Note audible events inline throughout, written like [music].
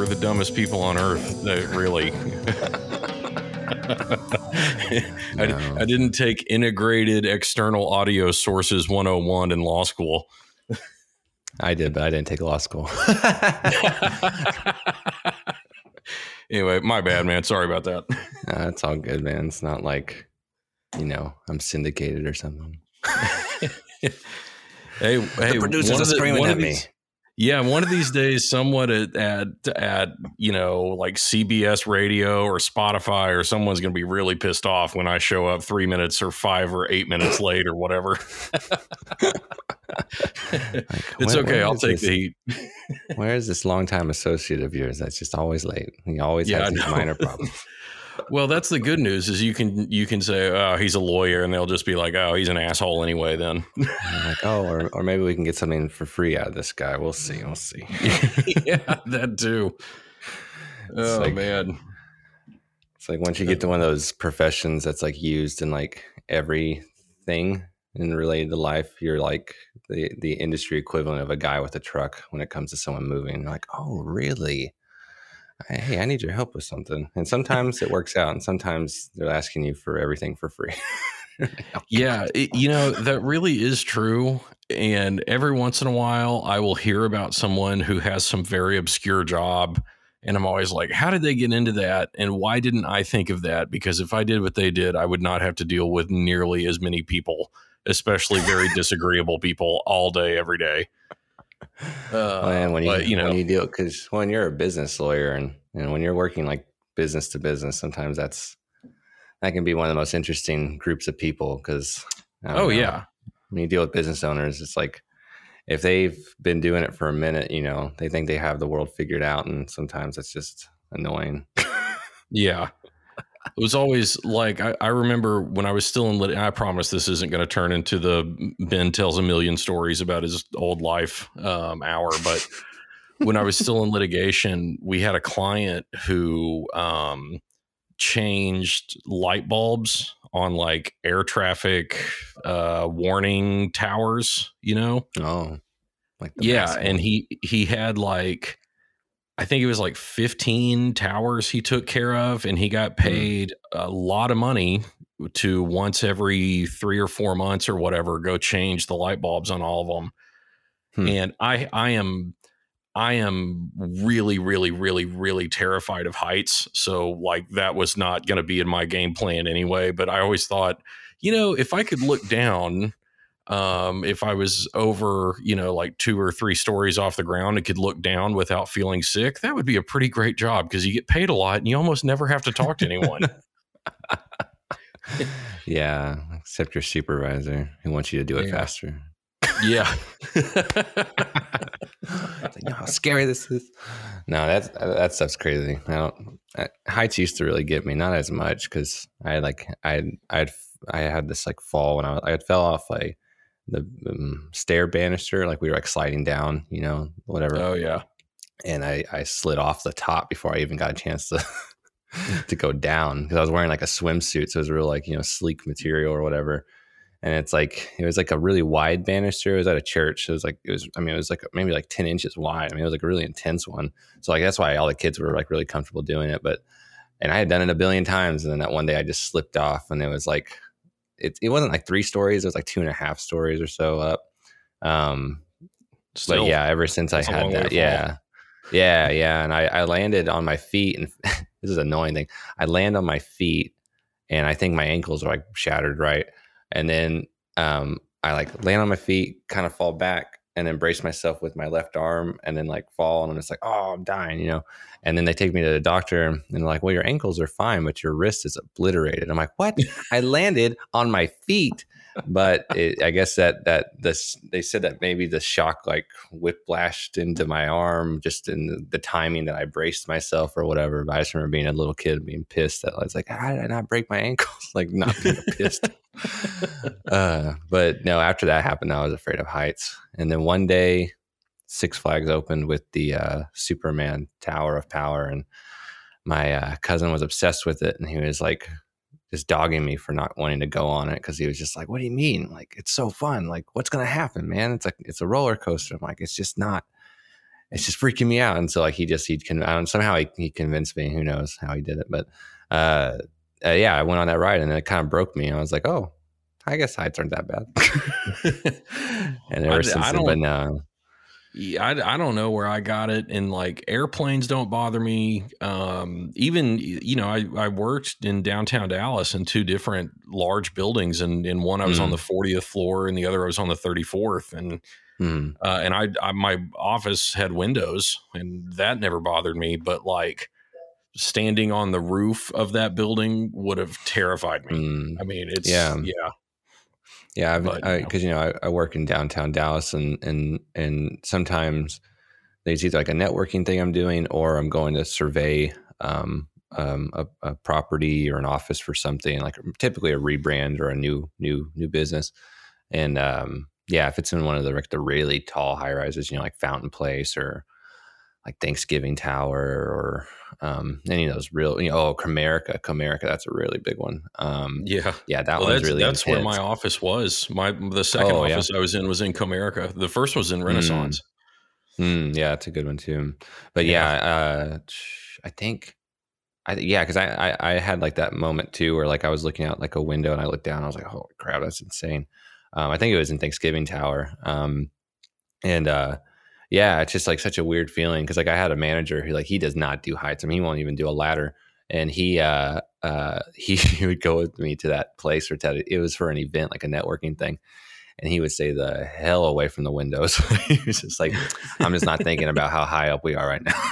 We're the dumbest people on earth. That really. [laughs] I, I didn't take integrated external audio sources 101 in law school. I did, but I didn't take law school. [laughs] anyway, my bad, man. Sorry about that. Uh, it's all good, man. It's not like, you know, I'm syndicated or something. [laughs] hey, hey, the producers are screaming at these, me. Yeah, one of these days, someone at, at at you know like CBS Radio or Spotify or someone's going to be really pissed off when I show up three minutes or five or eight minutes [laughs] late or whatever. like, it's where, okay. Where I'll take this, the heat. where is this longtime associate of yours that's just always late? He always yeah, has these minor problems. [laughs] well, that's the good news is you can you can say, oh, he's a lawyer, and they'll just be like, oh, he's an asshole anyway. Then, [laughs] like, oh, or, or maybe we can get something for free out of this guy. We'll see. We'll see. [laughs] yeah, that too. oh like, man, it's like once you get to one of those professions that's like used in like everything and related to life, you're like the the industry equivalent of a guy with a truck when it comes to someone moving. You're like, oh, really? Hey, I need your help with something. And sometimes it works out, and sometimes they're asking you for everything for free. [laughs] yeah, it, you know, that really is true. And every once in a while, I will hear about someone who has some very obscure job. And I'm always like, how did they get into that? And why didn't I think of that? Because if I did what they did, I would not have to deal with nearly as many people, especially very disagreeable people all day, every day. [laughs] Uh, and when you but, you know when you deal because when you're a business lawyer and and when you're working like business to business, sometimes that's that can be one of the most interesting groups of people because oh know, yeah, when you deal with business owners, it's like if they've been doing it for a minute, you know, they think they have the world figured out, and sometimes it's just annoying. [laughs] yeah, it was always like I, I, remember when I was still in lit. I promise this isn't going to turn into the Ben tells a million stories about his old life um, hour, but when I was still in litigation, we had a client who um, changed light bulbs on like air traffic uh, warning towers. You know? Oh, like yeah, and he he had like I think it was like 15 towers he took care of, and he got hmm. paid mm. a lot of money to once every three or four months or whatever go change the light bulbs on all of them. Hmm. And I I am I am really, really, really, really terrified of heights. So like that was not going to be in my game plan anyway. But I always thought, you know, if I could look down um, if I was over, you know, like two or three stories off the ground and could look down without feeling sick, that would be a pretty great job because you get paid a lot and you almost never have to talk to anyone. [laughs] yeah, except your supervisor who wants you to do it yeah. faster. Yeah. [laughs] like, you know how scary this is. No, that's that stuff's crazy. I don't. I, heights used to really get me, not as much because I like I I I had this like fall when I I had fell off like the um, stair banister, like we were like sliding down, you know, whatever. Oh yeah. And I I slid off the top before I even got a chance to [laughs] to go [laughs] down because I was wearing like a swimsuit, so it was real like you know sleek material or whatever. And it's like it was like a really wide banister. It was at a church. It was like it was. I mean, it was like maybe like ten inches wide. I mean, it was like a really intense one. So like that's why all the kids were like really comfortable doing it. But and I had done it a billion times, and then that one day I just slipped off, and it was like it, it wasn't like three stories. It was like two and a half stories or so up. Um, Still, but yeah, ever since I had that, yeah, yeah, yeah. And I, I landed on my feet and [laughs] this is an annoying thing. I land on my feet and I think my ankles are like shattered. Right. And then, um, I like land on my feet, kind of fall back and then brace myself with my left arm and then like fall and I'm just like, oh, I'm dying, you know. And then they take me to the doctor and they're like, well, your ankles are fine, but your wrist is obliterated. I'm like, what? I landed on my feet but it, I guess that that this they said that maybe the shock like whiplashed into my arm just in the, the, timing that I braced myself or whatever. But I just remember being a little kid being pissed that I was like, how did I not break my ankles? [laughs] like not being pissed. [laughs] uh, but no, after that happened, I was afraid of heights. And then one day, Six Flags opened with the uh, Superman Tower of Power, and my uh, cousin was obsessed with it, and he was like just dogging me for not wanting to go on it because he was just like, "What do you mean? Like it's so fun. Like what's gonna happen, man? It's like it's a roller coaster." I'm like, "It's just not. it's just freaking me out. And so like he just he can somehow he, he convinced me. Who knows how he did it? But uh, uh, yeah, I went on that ride and it kind of broke me. I was like, oh, I guess heights aren't that bad. [laughs] and ever I, since I then, but yeah, I, I don't know where I got it. And like airplanes don't bother me. Um, even, you know, I, I worked in downtown Dallas in two different large buildings. And in one I was mm. on the 40th floor and the other I was on the 34th. And, mm. uh, and I, I, my office had windows and that never bothered me. But like, standing on the roof of that building would have terrified me. Mm. I mean, it's yeah, yeah. Yeah, because you know I, I, work in downtown Dallas, and and and sometimes there's either like a networking thing I'm doing, or I'm going to survey um, um, a, a, property or an office for something, like typically a rebrand or a new new new business. And um, yeah, if it's in one of the like the really tall high rises, you know, like Fountain Place or like Thanksgiving Tower or um, any of those real, you know, oh, Comerica, Comerica, that's a really big one. Um, yeah, yeah, that well, one's that's, really. That's intense. where my office was. My the second oh, office yeah. I was in was in Comerica. The first was in Renaissance. Mm. Mm, yeah, it's a good one too. But yeah, yeah uh, I think. I, yeah, because I, I, I had like that moment too, where like I was looking out like a window and I looked down, and I was like, "Holy crap, that's insane!" Um, I think it was in Thanksgiving Tower, um, and uh, yeah, it's just like such a weird feeling because like I had a manager who like he does not do heights. I mean, he won't even do a ladder, and he uh uh he, [laughs] he would go with me to that place or to it was for an event like a networking thing, and he would say the hell away from the windows. [laughs] he was just like, I'm just not thinking about how high up we are right now.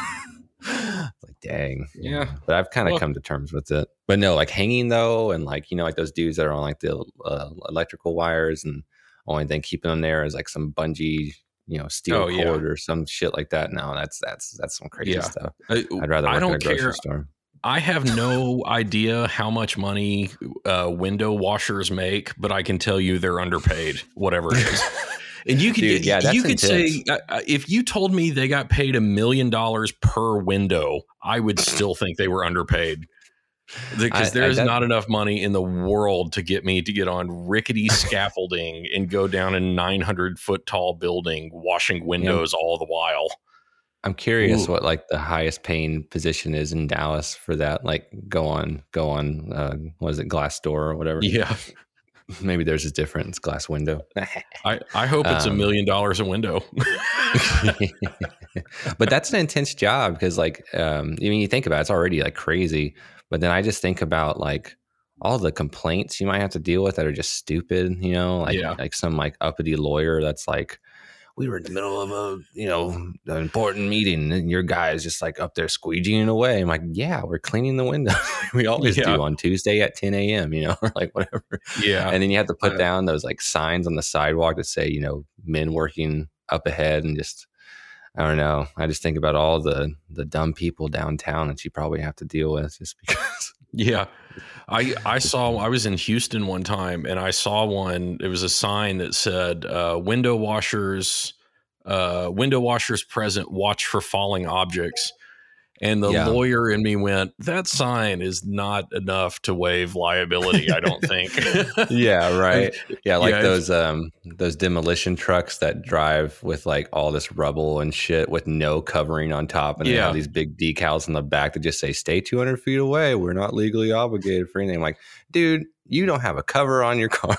[laughs] like dang yeah but i've kind of well, come to terms with it but no like hanging though and like you know like those dudes that are on like the uh, electrical wires and only thing keeping them there is like some bungee you know steel oh, cord yeah. or some shit like that. No, that's that's that's some crazy yeah. stuff. I, would rather work I don't at a grocery care. store. I have no [laughs] idea how much money uh, window washers make, but I can tell you they're underpaid, whatever it is. [laughs] And you could, Dude, yeah, you could intense. say uh, uh, if you told me they got paid a million dollars per window, I would still think they were underpaid because there's not enough money in the world to get me to get on rickety [laughs] scaffolding and go down a 900 foot tall building washing windows yeah. all the while. I'm curious Ooh. what like the highest paying position is in dallas for that like go on go on uh, what is it Glassdoor or whatever? Yeah. [laughs] Maybe there's a difference glass window. [laughs] I i hope it's a um, million dollars a window. But that's an intense job because like um i mean you think about it, it's already like crazy but then I just think about like all the complaints you might have to deal with that are just stupid, you know, like yeah. like some like uppity lawyer that's like, we were in the middle of a you know an important meeting and your guy is just like up there squeegeeing away. I'm like, yeah, we're cleaning the window. [laughs] we always yeah. do on Tuesday at 10 a.m. You know, or [laughs] like whatever. Yeah. And then you have to put uh, down those like signs on the sidewalk that say you know men working up ahead and just I don't know. I just think about all the the dumb people downtown that you probably have to deal with just because. [laughs] Yeah. I I saw I was in Houston one time and I saw one it was a sign that said uh, window washers uh, window washers present watch for falling objects and the yeah. lawyer in me went, that sign is not enough to waive liability, I don't think. [laughs] yeah, right. Yeah, like yeah, those um those demolition trucks that drive with like all this rubble and shit with no covering on top and yeah. they have these big decals in the back that just say stay 200 feet away. We're not legally obligated for anything. I'm like, dude, you don't have a cover on your [laughs] car.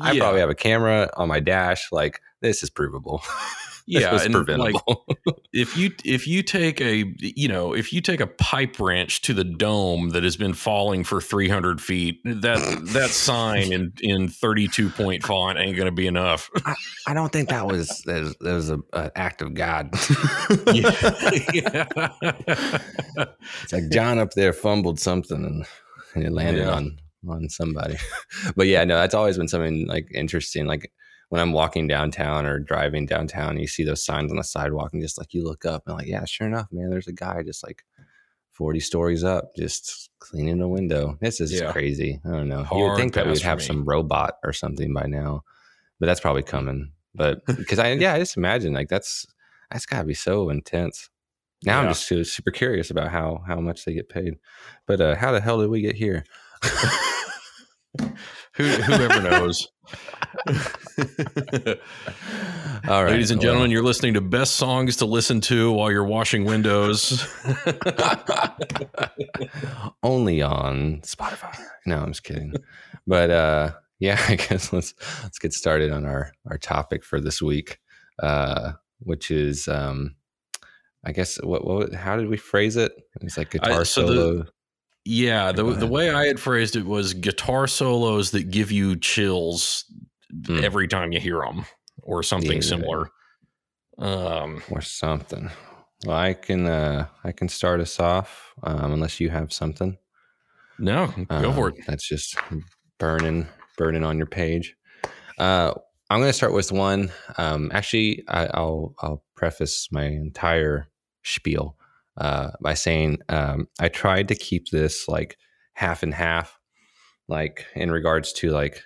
I yeah. probably have a camera on my dash. Like this is provable [laughs] yeah, and preventable. Like, [laughs] if you if you take a you know if you take a pipe wrench to the dome that has been falling for 300 feet, that that sign in in 32 point font ain't going to be enough. [laughs] I, I, don't think that was that was, an act of God. yeah. [laughs] it's like John up there fumbled something and, and it landed yeah. on on somebody. but yeah, no, that's always been something like interesting. Like when I'm walking downtown or driving downtown, you see those signs on the sidewalk and just like you look up and like, yeah, sure enough, man, there's a guy just like 40 stories up, just cleaning a window. This is yeah. crazy. I don't know. Hard you would think that we'd have some robot or something by now, but that's probably coming. But [laughs] because I, yeah, I just imagine like that's, that's gotta be so intense. Now yeah. I'm just super curious about how, how much they get paid, but uh, how the hell did we get here? [laughs] Who, whoever knows. All right, ladies and gentlemen, well. you're listening to best songs to listen to while you're washing windows. [laughs] Only on Spotify. No, I'm just kidding. But uh, yeah, [laughs] I guess let's let's get started on our our topic for this week, uh, which is um, I guess what what how did we phrase it? It's like guitar I, so solo. The, yeah, the the way I had phrased it was guitar solos that give you chills mm. every time you hear them, or something yeah. similar. Um, or something. Well, I can uh, I can start us off um, unless you have something. No, go um, for it. That's just burning burning on your page. Uh, I'm going to start with one. Um, actually, I, will I'll preface my entire spiel uh, by saying um, I tried to keep this like half and half, like in regards to like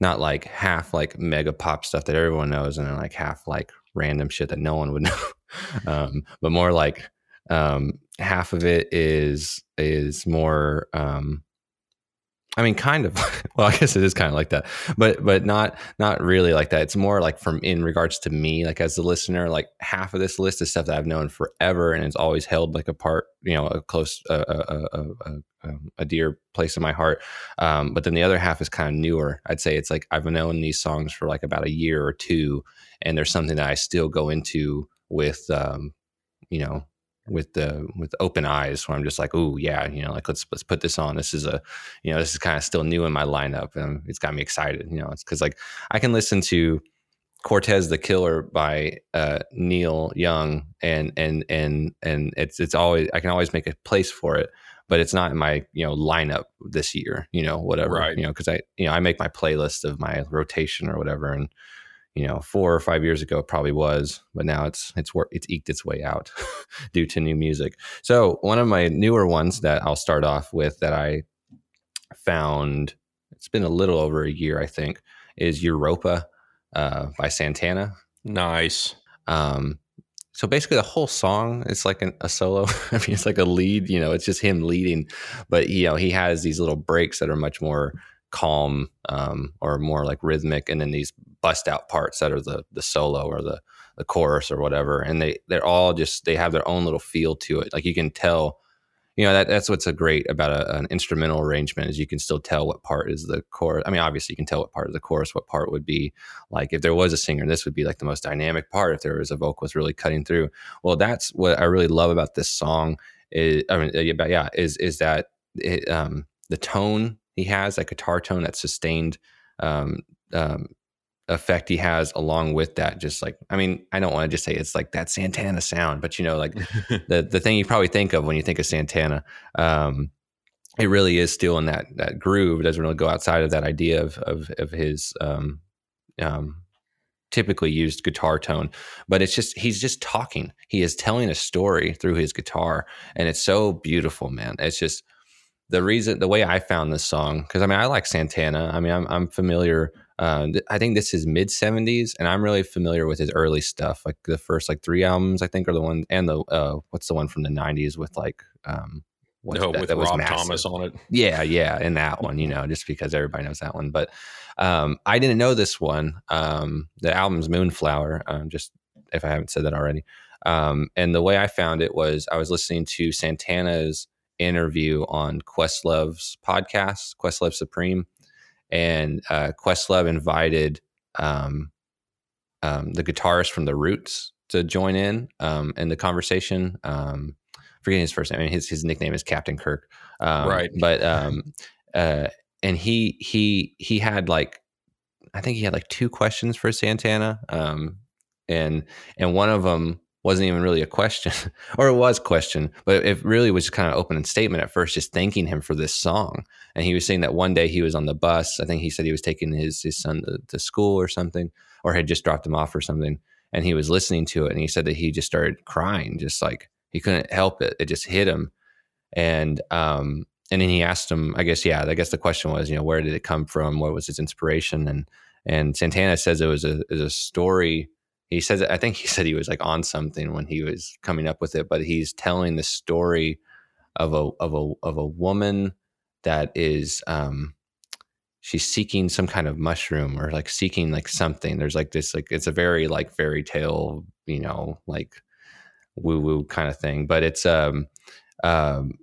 not like half like mega pop stuff that everyone knows, and then like half like random shit that no one would [laughs] know, um, but more like um, half of it is is more um, I mean, kind of. [laughs] well, I guess it is kind of like that, but but not not really like that. It's more like from in regards to me, like as the listener, like half of this list is stuff that I've known forever, and it's always held like a part, you know, a close, a, a, a, um, a dear place in my heart. Um, but then the other half is kind of newer. I'd say it's like I've known these songs for like about a year or two, and there's something that I still go into with, um, you know, with the with open eyes where I'm just like, oh yeah, you know, like let's let's put this on. This is a, you know, this is kind of still new in my lineup, and it's got me excited. You know, it's because like I can listen to Cortez the Killer by uh, Neil Young, and and and and it's it's always I can always make a place for it, but it's not in my you know lineup this year. You know, whatever. Right. You know, because I you know I make my playlist of my rotation or whatever, and you know, four or five years ago it probably was, but now it's it's it's eked its way out [laughs] due to new music. So one of my newer ones that I'll start off with that I found it's been a little over a year I think is Europa uh, by Santana. Nice. Um, so basically the whole song it's like an, a solo. [laughs] I mean, it's like a lead. You know, it's just him leading, but you know he has these little breaks that are much more calm um, or more like rhythmic, and then these bust out parts that are the the solo or the the chorus or whatever, and they they're all just they have their own little feel to it. Like you can tell, you know that that's what's a great about a, an instrumental arrangement is you can still tell what part is the chorus. I mean, obviously you can tell what part of the chorus, what part would be like if there was a singer, this would be like the most dynamic part. If there was a vocalist really cutting through, well, that's what I really love about this song. Is I mean, yeah, is is that it, um, the tone he has that guitar tone, that sustained um, um, effect he has along with that just like i mean i don't want to just say it's like that santana sound but you know like [laughs] the the thing you probably think of when you think of santana um it really is still in that that groove it doesn't really go outside of that idea of of, of his um um typically used guitar tone but it's just he's just talking he is telling a story through his guitar and it's so beautiful man it's just the reason the way I found this song because I mean I like Santana. I mean I'm I'm familiar. Uh, th- I think this is mid '70s, and I'm really familiar with his early stuff. Like the first like three albums, I think are the one, and the uh, what's the one from the '90s with like um, no, that, with that Rob Thomas on it. Yeah, yeah, in that one, you know, just because everybody knows that one. But um, I didn't know this one. Um, the album's Moonflower. Um, just if I haven't said that already. Um, and the way I found it was I was listening to Santana's interview on Questlove's podcast, Questlove Supreme, and uh, Questlove invited um, um, the guitarist from the Roots to join in um, in the conversation. Um, forgetting his first name, I mean, his his nickname is Captain Kirk, um, right? But [laughs] um, uh, and he he he had like I think he had like two questions for Santana, um, and and one of them wasn't even really a question, [laughs] or it was question, but it really was kind of open statement at first, just thanking him for this song. And he was saying that one day he was on the bus. I think he said he was taking his his son to, to school or something, or had just dropped him off or something. And he was listening to it, and he said that he just started crying, just like he couldn't help it. It just hit him, and um, and then he asked him, I guess, yeah, I guess the question was, you know, where did it come from? What was his inspiration? And and Santana says it was a, it was a story he says i think he said he was like on something when he was coming up with it but he's telling the story of a of a of a woman that is um she's seeking some kind of mushroom or like seeking like something. There's like this like it's a very like fairy tale, you know, like woo woo kind of thing. But it's um um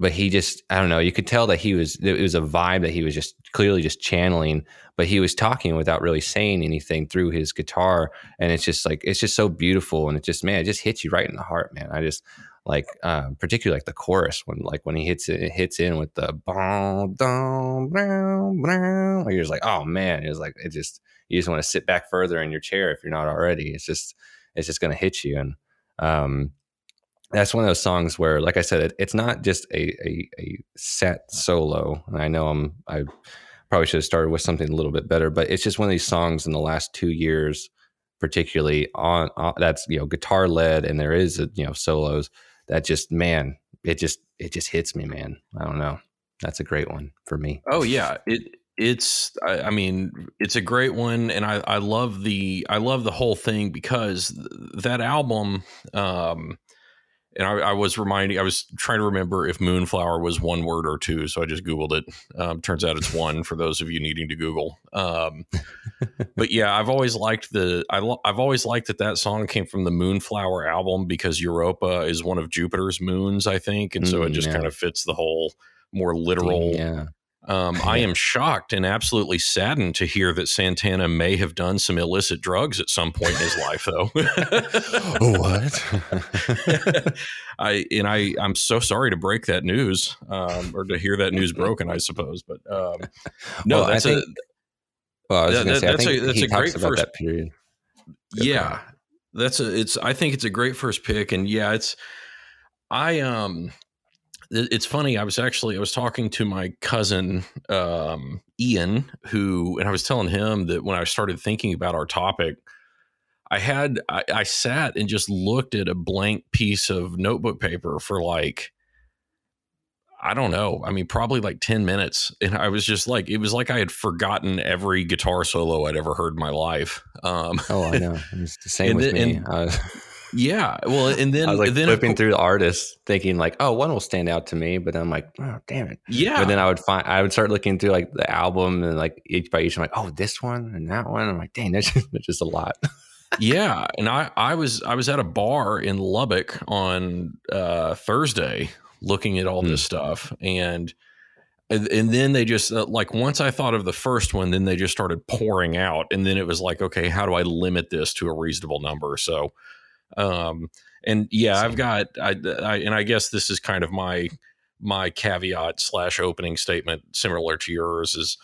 but he just I don't know, you could tell that he was it was a vibe that he was just clearly just channeling, but he was talking without really saying anything through his guitar. And it's just like it's just so beautiful and it just man, it just hits you right in the heart, man. I just like uh, particularly like the chorus when like when he hits it, it hits in with the boom, boom, boom. Like you're just like, oh man, it's like it just you just want to sit back further in your chair if you're not already. It's just it's just gonna hit you and um that's one of those songs where, like I said, it, it's not just a, a, a set solo. And I know I'm I probably should have started with something a little bit better, but it's just one of these songs in the last two years, particularly on, on that's you know guitar led, and there is a, you know solos that just man, it just it just hits me, man. I don't know. That's a great one for me. Oh yeah, it it's I, I, mean it's a great one and I, I love the i love the whole thing because that album um and I, I, was reminding, I was trying to remember if moonflower was one word or two, so I just googled it. Um, turns out it's one for those of you needing to Google. Um, [laughs] but yeah, I've always liked the, I I've always liked that that song came from the Moonflower album because Europa is one of Jupiter's moons, I think, and so mm, it just yeah. kind of fits the whole more literal yeah. Um, I am shocked and absolutely saddened to hear that Santana may have done some illicit drugs at some point in his life, though. [laughs] what? [laughs] I and I I'm so sorry to break that news, um, or to hear that news [laughs] broken, I suppose. But um, no, well, that's think, a well, I was that, say, that's a that's a great first period. Good yeah, point. that's a it's I think it's a great first pick, and yeah, it's I um it's funny. I was actually I was talking to my cousin um, Ian, who, and I was telling him that when I started thinking about our topic, I had I, I sat and just looked at a blank piece of notebook paper for like I don't know. I mean, probably like 10 minutes. And I was just like, it was like I had forgotten every guitar solo I'd ever heard in my life. Um, oh, I [laughs] know. It's the same with me. And, [laughs] yeah. Well, and then I was like then flipping through the artists, thinking like, oh, one will stand out to me, but I'm like, oh, damn it. Yeah. But then I would find, I would start looking through like the album and like each by each, I'm like, oh, this one and that one. I'm like, dang, there's just, [laughs] there's just a lot. yeah, and I I was I was at a bar in Lubbock on uh, Thursday looking at all mm. this stuff and and, then they just uh, like once I thought of the first one, then they just started pouring out, and then it was like, okay, how do I limit this to a reasonable number? So um, and yeah, I've got I, I and I guess this is kind of my my caveat slash opening statement, similar to yours, is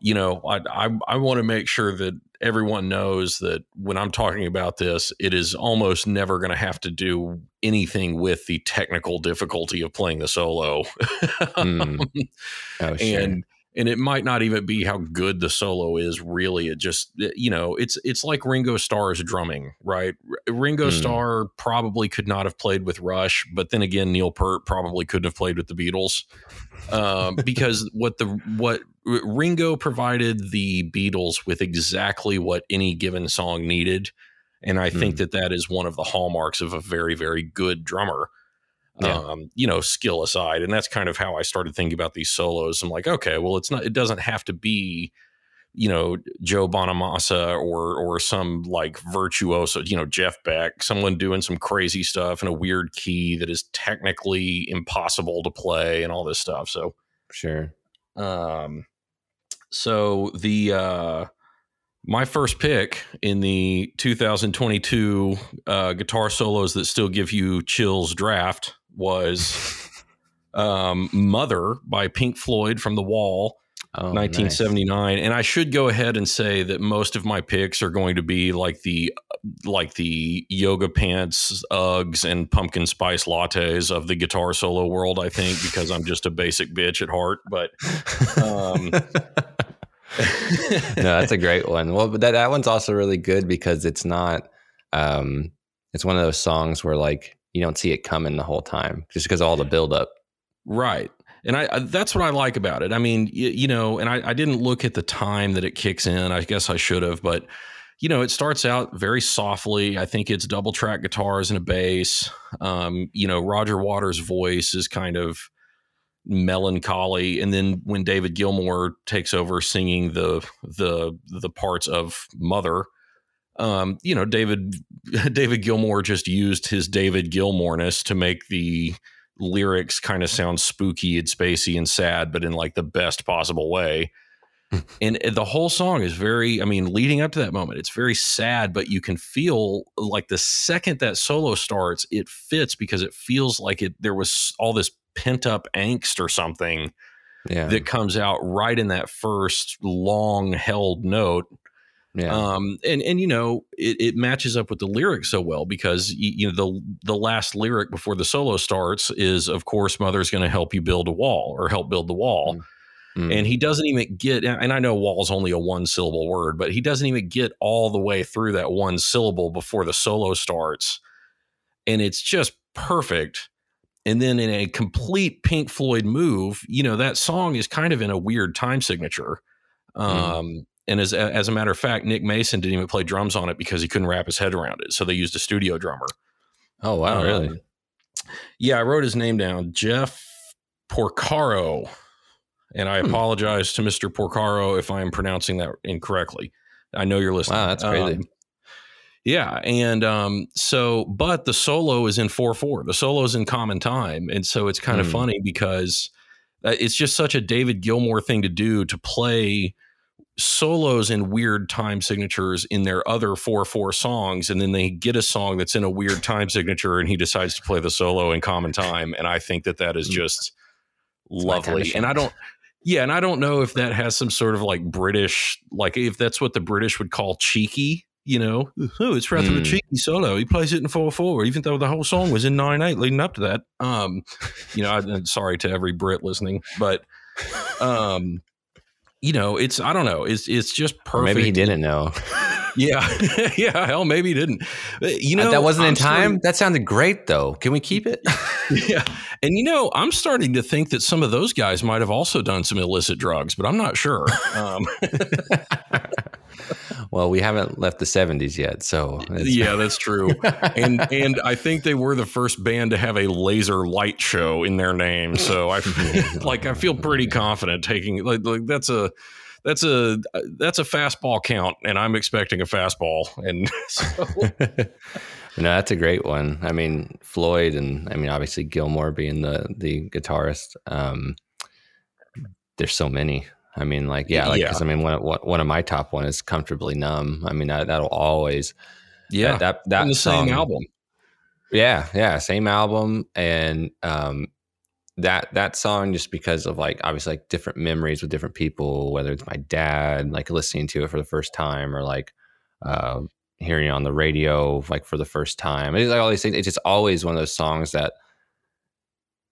you know I I, I want to make sure that everyone knows that when I'm talking about this, it is almost never going to have to do anything with the technical difficulty of playing the solo. [laughs] mm. oh, sure. And and it might not even be how good the solo is really it just you know it's it's like ringo starr's drumming right ringo mm. starr probably could not have played with rush but then again neil peart probably couldn't have played with the beatles um, [laughs] because what the what ringo provided the beatles with exactly what any given song needed and i mm. think that that is one of the hallmarks of a very very good drummer yeah. um, you know, skill aside. And that's kind of how I started thinking about these solos. I'm like, okay, well, it's not, it doesn't have to be, you know, Joe Bonamassa or or some like virtuoso, you know, Jeff Beck, someone doing some crazy stuff in a weird key that is technically impossible to play and all this stuff. So sure. Um so the uh my first pick in the 2022 uh, guitar solos that still give you chills draft was um, Mother by Pink Floyd from the Wall. Oh, 1979 nice. and i should go ahead and say that most of my picks are going to be like the like the yoga pants uggs and pumpkin spice lattes of the guitar solo world i think because i'm just a basic bitch at heart but um [laughs] no that's a great one well but that, that one's also really good because it's not um it's one of those songs where like you don't see it coming the whole time just because of all the buildup. Right. And I, I, that's what I like about it. I mean, you, you know, and I, I, didn't look at the time that it kicks in. I guess I should have, but you know, it starts out very softly. I think it's double track guitars and a bass. Um, you know, Roger Waters' voice is kind of melancholy and then when david gilmour takes over singing the the the parts of mother um you know david [laughs] david gilmour just used his david gilmourness to make the lyrics kind of sound spooky and spacey and sad but in like the best possible way [laughs] and the whole song is very i mean leading up to that moment it's very sad but you can feel like the second that solo starts it fits because it feels like it there was all this pent up angst or something Yeah. that comes out right in that first long held note yeah. um and and you know it, it matches up with the lyrics so well because you, you know the the last lyric before the solo starts is of course mother's going to help you build a wall or help build the wall. Mm. and he doesn't even get and i know wall's only a one syllable word but he doesn't even get all the way through that one syllable before the solo starts. And it's just perfect. And then in a complete pink floyd move you know that song is kind of in a weird time signature. Um and as as a matter of fact nick mason didn't even play drums on it because he couldn't wrap his head around it so they used a studio drummer oh wow, Um, really? yeah i wrote his name down jeff porcaro and I Hmm. apologize to Mr. Porcaro if I am pronouncing that incorrectly. I know you're listening. Wow, that's crazy. Um, yeah, and um, so, but the solo is in four four. The solo is in common time, and so it's kind of Hmm. funny because uh, it's just such a David Gilmour thing to do to play solos in weird time signatures in their other four four songs, and then they get a song that's in a weird time signature, and he decides to play the solo in common time, and I think that that is Hmm. just of lovely. and I don't. Yeah, and I don't know if that has some sort of like British, like if that's what the British would call cheeky. You know, oh, it's rather a Mm. cheeky solo. He plays it in four four, even though the whole song was in nine eight leading up to that. Um, you know, I, I'm sorry to every Brit listening, but um, you know, it's I don't know, it's it's just Or perfect. maybe he didn't know. [laughs] [laughs] Yeah, [laughs] yeah. Hell, maybe he didn't. Uh, You know, that wasn't I'm in time. starting- That sounded great, though. Can we keep it? yeah, and you know, I'm starting to think that some of those guys might have also done some illicit drugs, but I'm not sure. Um, well, we haven't left the '70s yet, so yeah, that's true. [laughs] and and I think they were the first band to have a laser light show in their name. So I [laughs] [laughs] like I feel pretty confident taking like, like that's a that's a that's a fastball count, and I'm expecting a fastball. And so no, that's a great one. I mean, Floyd, and I mean, obviously Gilmour being the the guitarist. Um, there's so many. I mean, like, yeah, like, 'cause, I mean, one, one of my top one is "Comfortably Numb." I mean, that, that'll always, yeah, that that, that the song, same album. Yeah, yeah, same album, and um, that that song just because of like obviously like different memories with different people, whether it's my dad like listening to it for the first time or like uh, hearing it on the radio like for the first time. It's like all these things. It's just always one of those songs that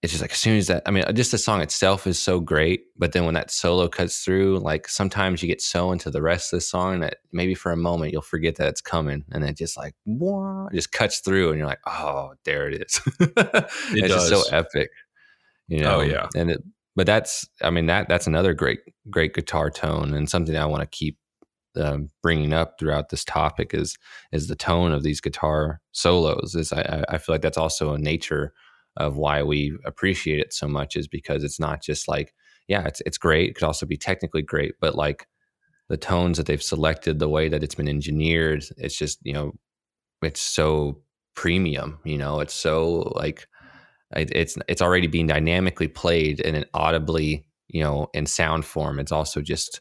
it's just like as soon as that I mean just the song itself is so great, but then when that solo cuts through, like sometimes you get so into the rest of the song that maybe for a moment you'll forget that it's coming, and it just like wah, it just cuts through, and you're like, oh, there it is. [laughs] it's just so epic, you know. Oh, yeah. and it. But that's, I mean that that's another great great guitar tone, and something I want to keep um, bringing up throughout this topic is is the tone of these guitar solos. Is I, I feel like that's also a nature of why we appreciate it so much is because it's not just like yeah it's it's great it could also be technically great but like the tones that they've selected the way that it's been engineered it's just you know it's so premium you know? It's so like it, it's it's already being dynamically played and it audibly you know in sound form. It's also just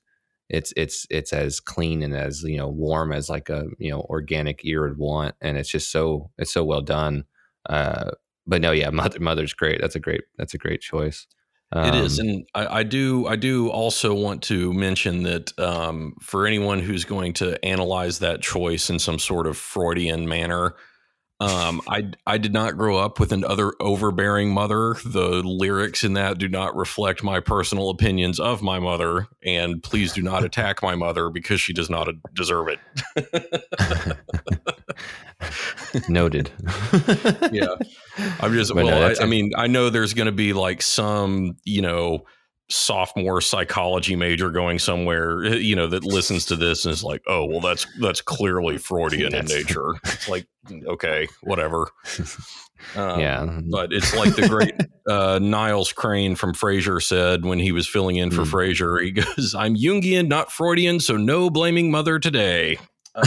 it's it's it's as clean and as you know warm as like a you know organic ear would want and it's just so it's so well done. Uh but no yeah mother mother's great that's a great that's a great choice It is, Um, and I, I do. I do also want to mention that um, for anyone who's going to analyze that choice in some sort of Freudian manner, um, I I did not grow up with an other overbearing mother. The lyrics in that do not reflect my personal opinions of my mother, and please do not attack my mother because she does not deserve it. [laughs] noted [laughs] yeah. I'm just But no, well. that's I, I mean, I know there's going to be like some, you know, sophomore psychology major going somewhere, you know, that listens to this and is like, "Oh, well, that's that's clearly Freudian in [laughs] nature." It's like, okay, whatever. Um, yeah, but it's like the great uh, Niles Crane from Frasier said when he was filling in for mm. Frasier. He goes, "I'm Jungian, not Freudian, so no blaming mother today." [laughs] Uh,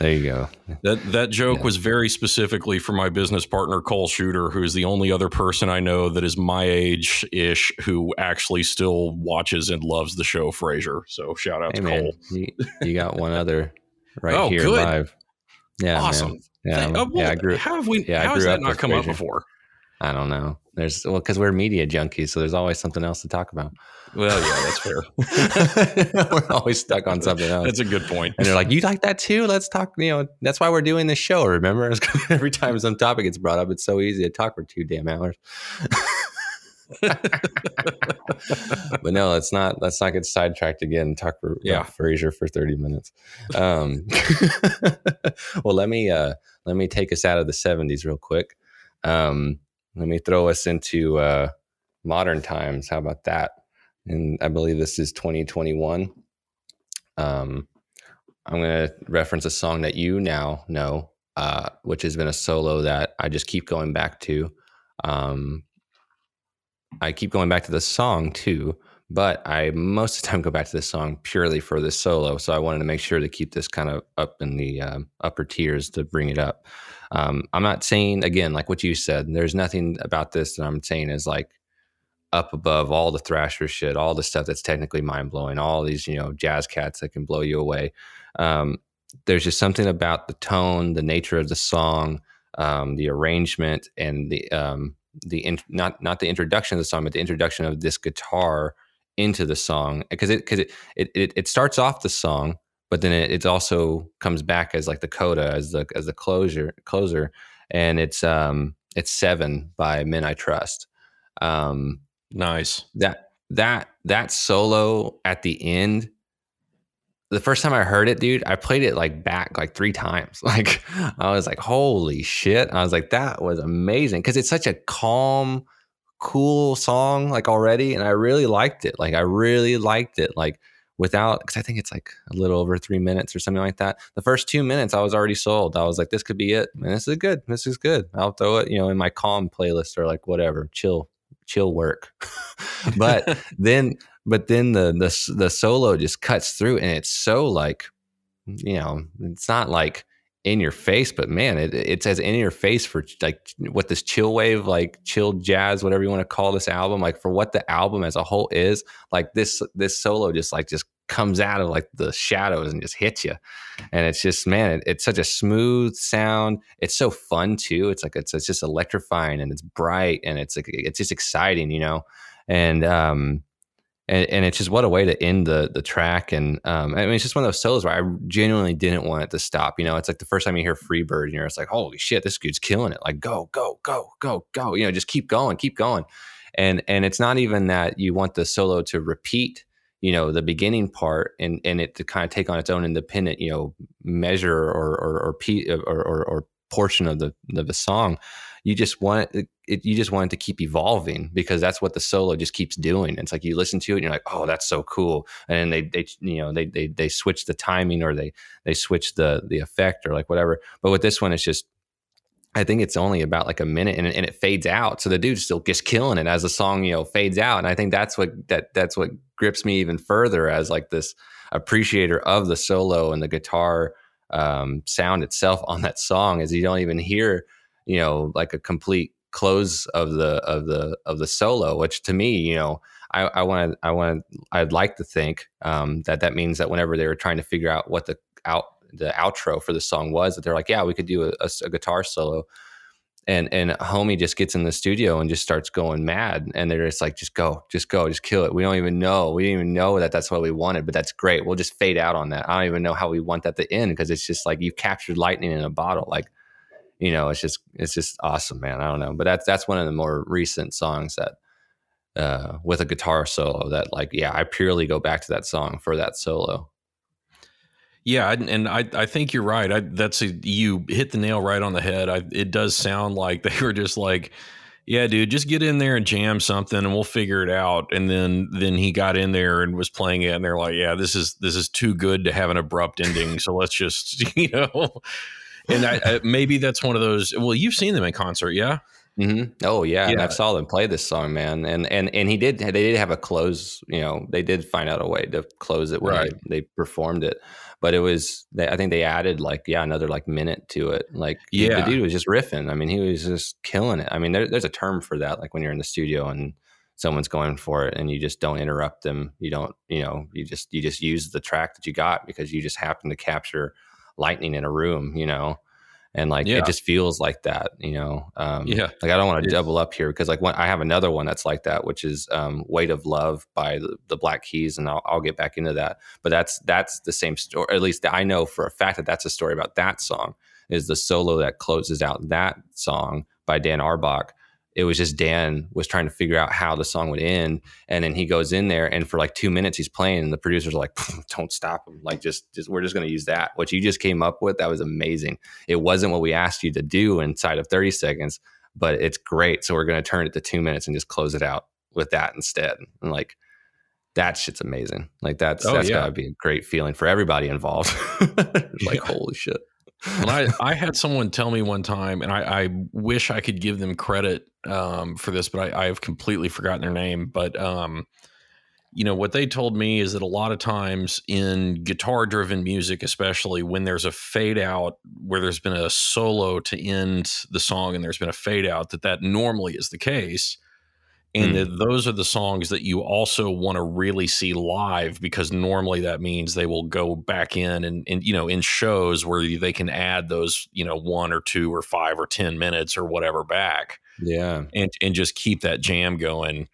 there you go. That that joke yeah. was very specifically for my business partner Cole Shooter, who is the only other person I know that is my age ish who actually still watches and loves the show Frasier. So shout out hey, to man, Cole. You, you, got one other right oh, here good. live. Yeah, awesome. Man. Yeah, uh, well, yeah. I grew. How have we? Yeah, how has that not come Frasier. up before? I don't know. There's well, because we're media junkies, so there's always something else to talk about. Well, yeah, that's fair. [laughs] we're always stuck on something else. That's a good point. And they're like, "You like that too? Let's talk." You know, that's why we're doing this show. Remember, [laughs] every time some topic gets brought up, it's so easy to talk for two damn hours. [laughs] but no, let's not let's not get sidetracked again and talk for yeah. Frasier for 30 minutes. Um, well, let me uh, let me take us out of the 70s real quick. Um, let me throw us into uh, modern times. How about that? And I believe this is 2021. Um, I'm going to reference a song that you now know, uh, which has been a solo that I just keep going back to. Um, I keep going back to the song too, but I most of the time go back to this song purely for this solo. So I wanted to make sure to keep this kind of up in the um, upper tiers to bring it up. Um, I'm not saying again, like what you said, there's nothing about this that I'm saying is like up above all the thrasher shit, all the stuff that's technically mind blowing, all these, you know, jazz cats that can blow you away. Um, there's just something about the tone, the nature of the song, um, the arrangement, and the um, the in, not not the introduction of the song, but the introduction of this guitar into the song because it because it, it it starts off the song but then it, it also comes back as like the coda as the as the closure closer and it's um it's seven by men i trust um nice that that that solo at the end the first time i heard it dude i played it like back like three times [laughs] like i was like holy shit i was like that was amazing because it's such a calm cool song like already and i really liked it like i really liked it like without because I think it's like a little over three minutes or something like that. The first two minutes I was already sold. I was like, this could be it. And this is good. This is good. I'll throw it, you know, in my calm playlist or like whatever, chill, chill work. [laughs] but [laughs] then but then the the the solo just cuts through and it's so like, you know, it's not like in your face, but man, it, it's as in your face for like what this chill wave, like chill jazz, whatever you want to call this album, like for what the album as a whole is, like this this solo just like just comes out of like the shadows and just hits you, and it's just man, it, it's such a smooth sound. It's so fun too. It's like it's it's just electrifying and it's bright and it's like it's just exciting, you know, and um and, and it's just what a way to end the the track. And um, I mean, it's just one of those solos where I genuinely didn't want it to stop. You know, it's like the first time you hear Freebird, and you're it's like, holy shit, this dude's killing it. Like, go, go, go, go, go. You know, just keep going, keep going. And and it's not even that you want the solo to repeat you know the beginning part and and it to kind of take on its own independent you know measure or or or, uh, or, or, or portion of the of the song you just want it, it, you just want it to keep evolving because that's what the solo just keeps doing. It's like you listen to it and you're like, oh, that's so cool. And they they you know they they they switch the timing or they they switch the the effect or like whatever. But with this one, it's just I think it's only about like a minute and, and it fades out. So the dude's still just killing it as the song, you know, fades out. And I think that's what that that's what grips me even further as like this appreciator of the solo and the guitar um, sound itself on that song is you don't even hear you know like a complete close of the of the of the solo which to me you know i want i want i'd like to think um, that that means that whenever they were trying to figure out what the out the outro for the song was that they're like yeah we could do a, a, a guitar solo and and homie just gets in the studio and just starts going mad and they're just like just go just go just kill it we don't even know we didn't even know that that's what we wanted but that's great we'll just fade out on that i don't even know how we want that to end because it's just like you captured lightning in a bottle like you know, it's just it's just awesome, man. I don't know, but that's that's one of the more recent songs that uh, with a guitar solo that like yeah, I purely go back to that song for that solo. Yeah, and I I think you're right. I, that's a, you hit the nail right on the head. I, it does sound like [laughs] they were just like yeah, dude, just get in there and jam something and we'll figure it out. And then then he got in there and was playing it and they're like, yeah, this is this is too good to have an abrupt ending. So let's just, [laughs] you know, and I, I, maybe that's one of those. Well, you've seen them in concert, yeah? Mm-hmm. Oh yeah, yeah. And I saw them play this song, man. And and and he did. They did have a close. You know, they did find out a way to close it when right. they, they performed it but it was they, I think they added like yeah another like minute to it. Like yeah, the dude was just riffing. I mean, he was just killing it. I mean, there, there's a term for that, like when you're in the studio and someone's going for it and you just don't interrupt them. You don't, you know, you just you just use the track that you got because you just happen to capture lightning in a room, you know and like yeah. it just feels like that you know um yeah like i don't want to double up here because like when i have another one that's like that which is um weight of love by the, the black keys and I'll, I'll, get back into that but that's that's the same story at least i know for a fact that that's a story about that song is the solo that closes out that song by dan auerbach it was just Dan was trying to figure out how the song would end, and then he goes in there, and for like two minutes he's playing, and the producers are like, [laughs] "Don't stop him! Like, just, just we're just going to use that." What you just came up with that was amazing. It wasn't what we asked you to do inside of thirty seconds, but it's great. So we're going to turn it to two minutes and just close it out with that instead. And like, that shit's amazing. Like that's oh, that's yeah. gotta be a great feeling for everybody involved. [laughs] like, yeah. holy shit. well, I, [laughs] I had someone tell me one time, and I, I wish I could give them credit um, for this, but I, I, have completely forgotten their name. But um, you know what they told me is that a lot of times in guitar-driven music, especially when there's a fade out where there's been a solo to end the song, and there's been a fade out, that that normally is the case and mm. those are the songs that you also want to really see live because normally that means they will go back in and, and you know in shows where they can add those you know one or two or five or ten minutes or whatever back yeah and and just keep that jam going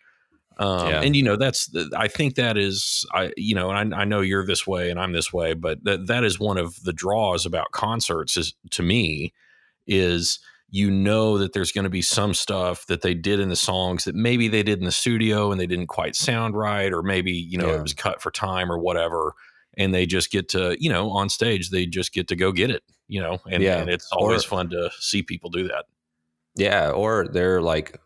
um, yeah. and you know that's i think that is i you know and I, I know you're this way and i'm this way but that that is one of the draws about concerts is to me is you know that there's going to be some stuff that they did in the songs that maybe they did in the studio and they didn't quite sound right, or maybe, you know, yeah. it was cut for time or whatever. And they just get to, you know, on stage, they just get to go get it, you know, and, yeah. and it's always or, fun to see people do that. Yeah. Or they're like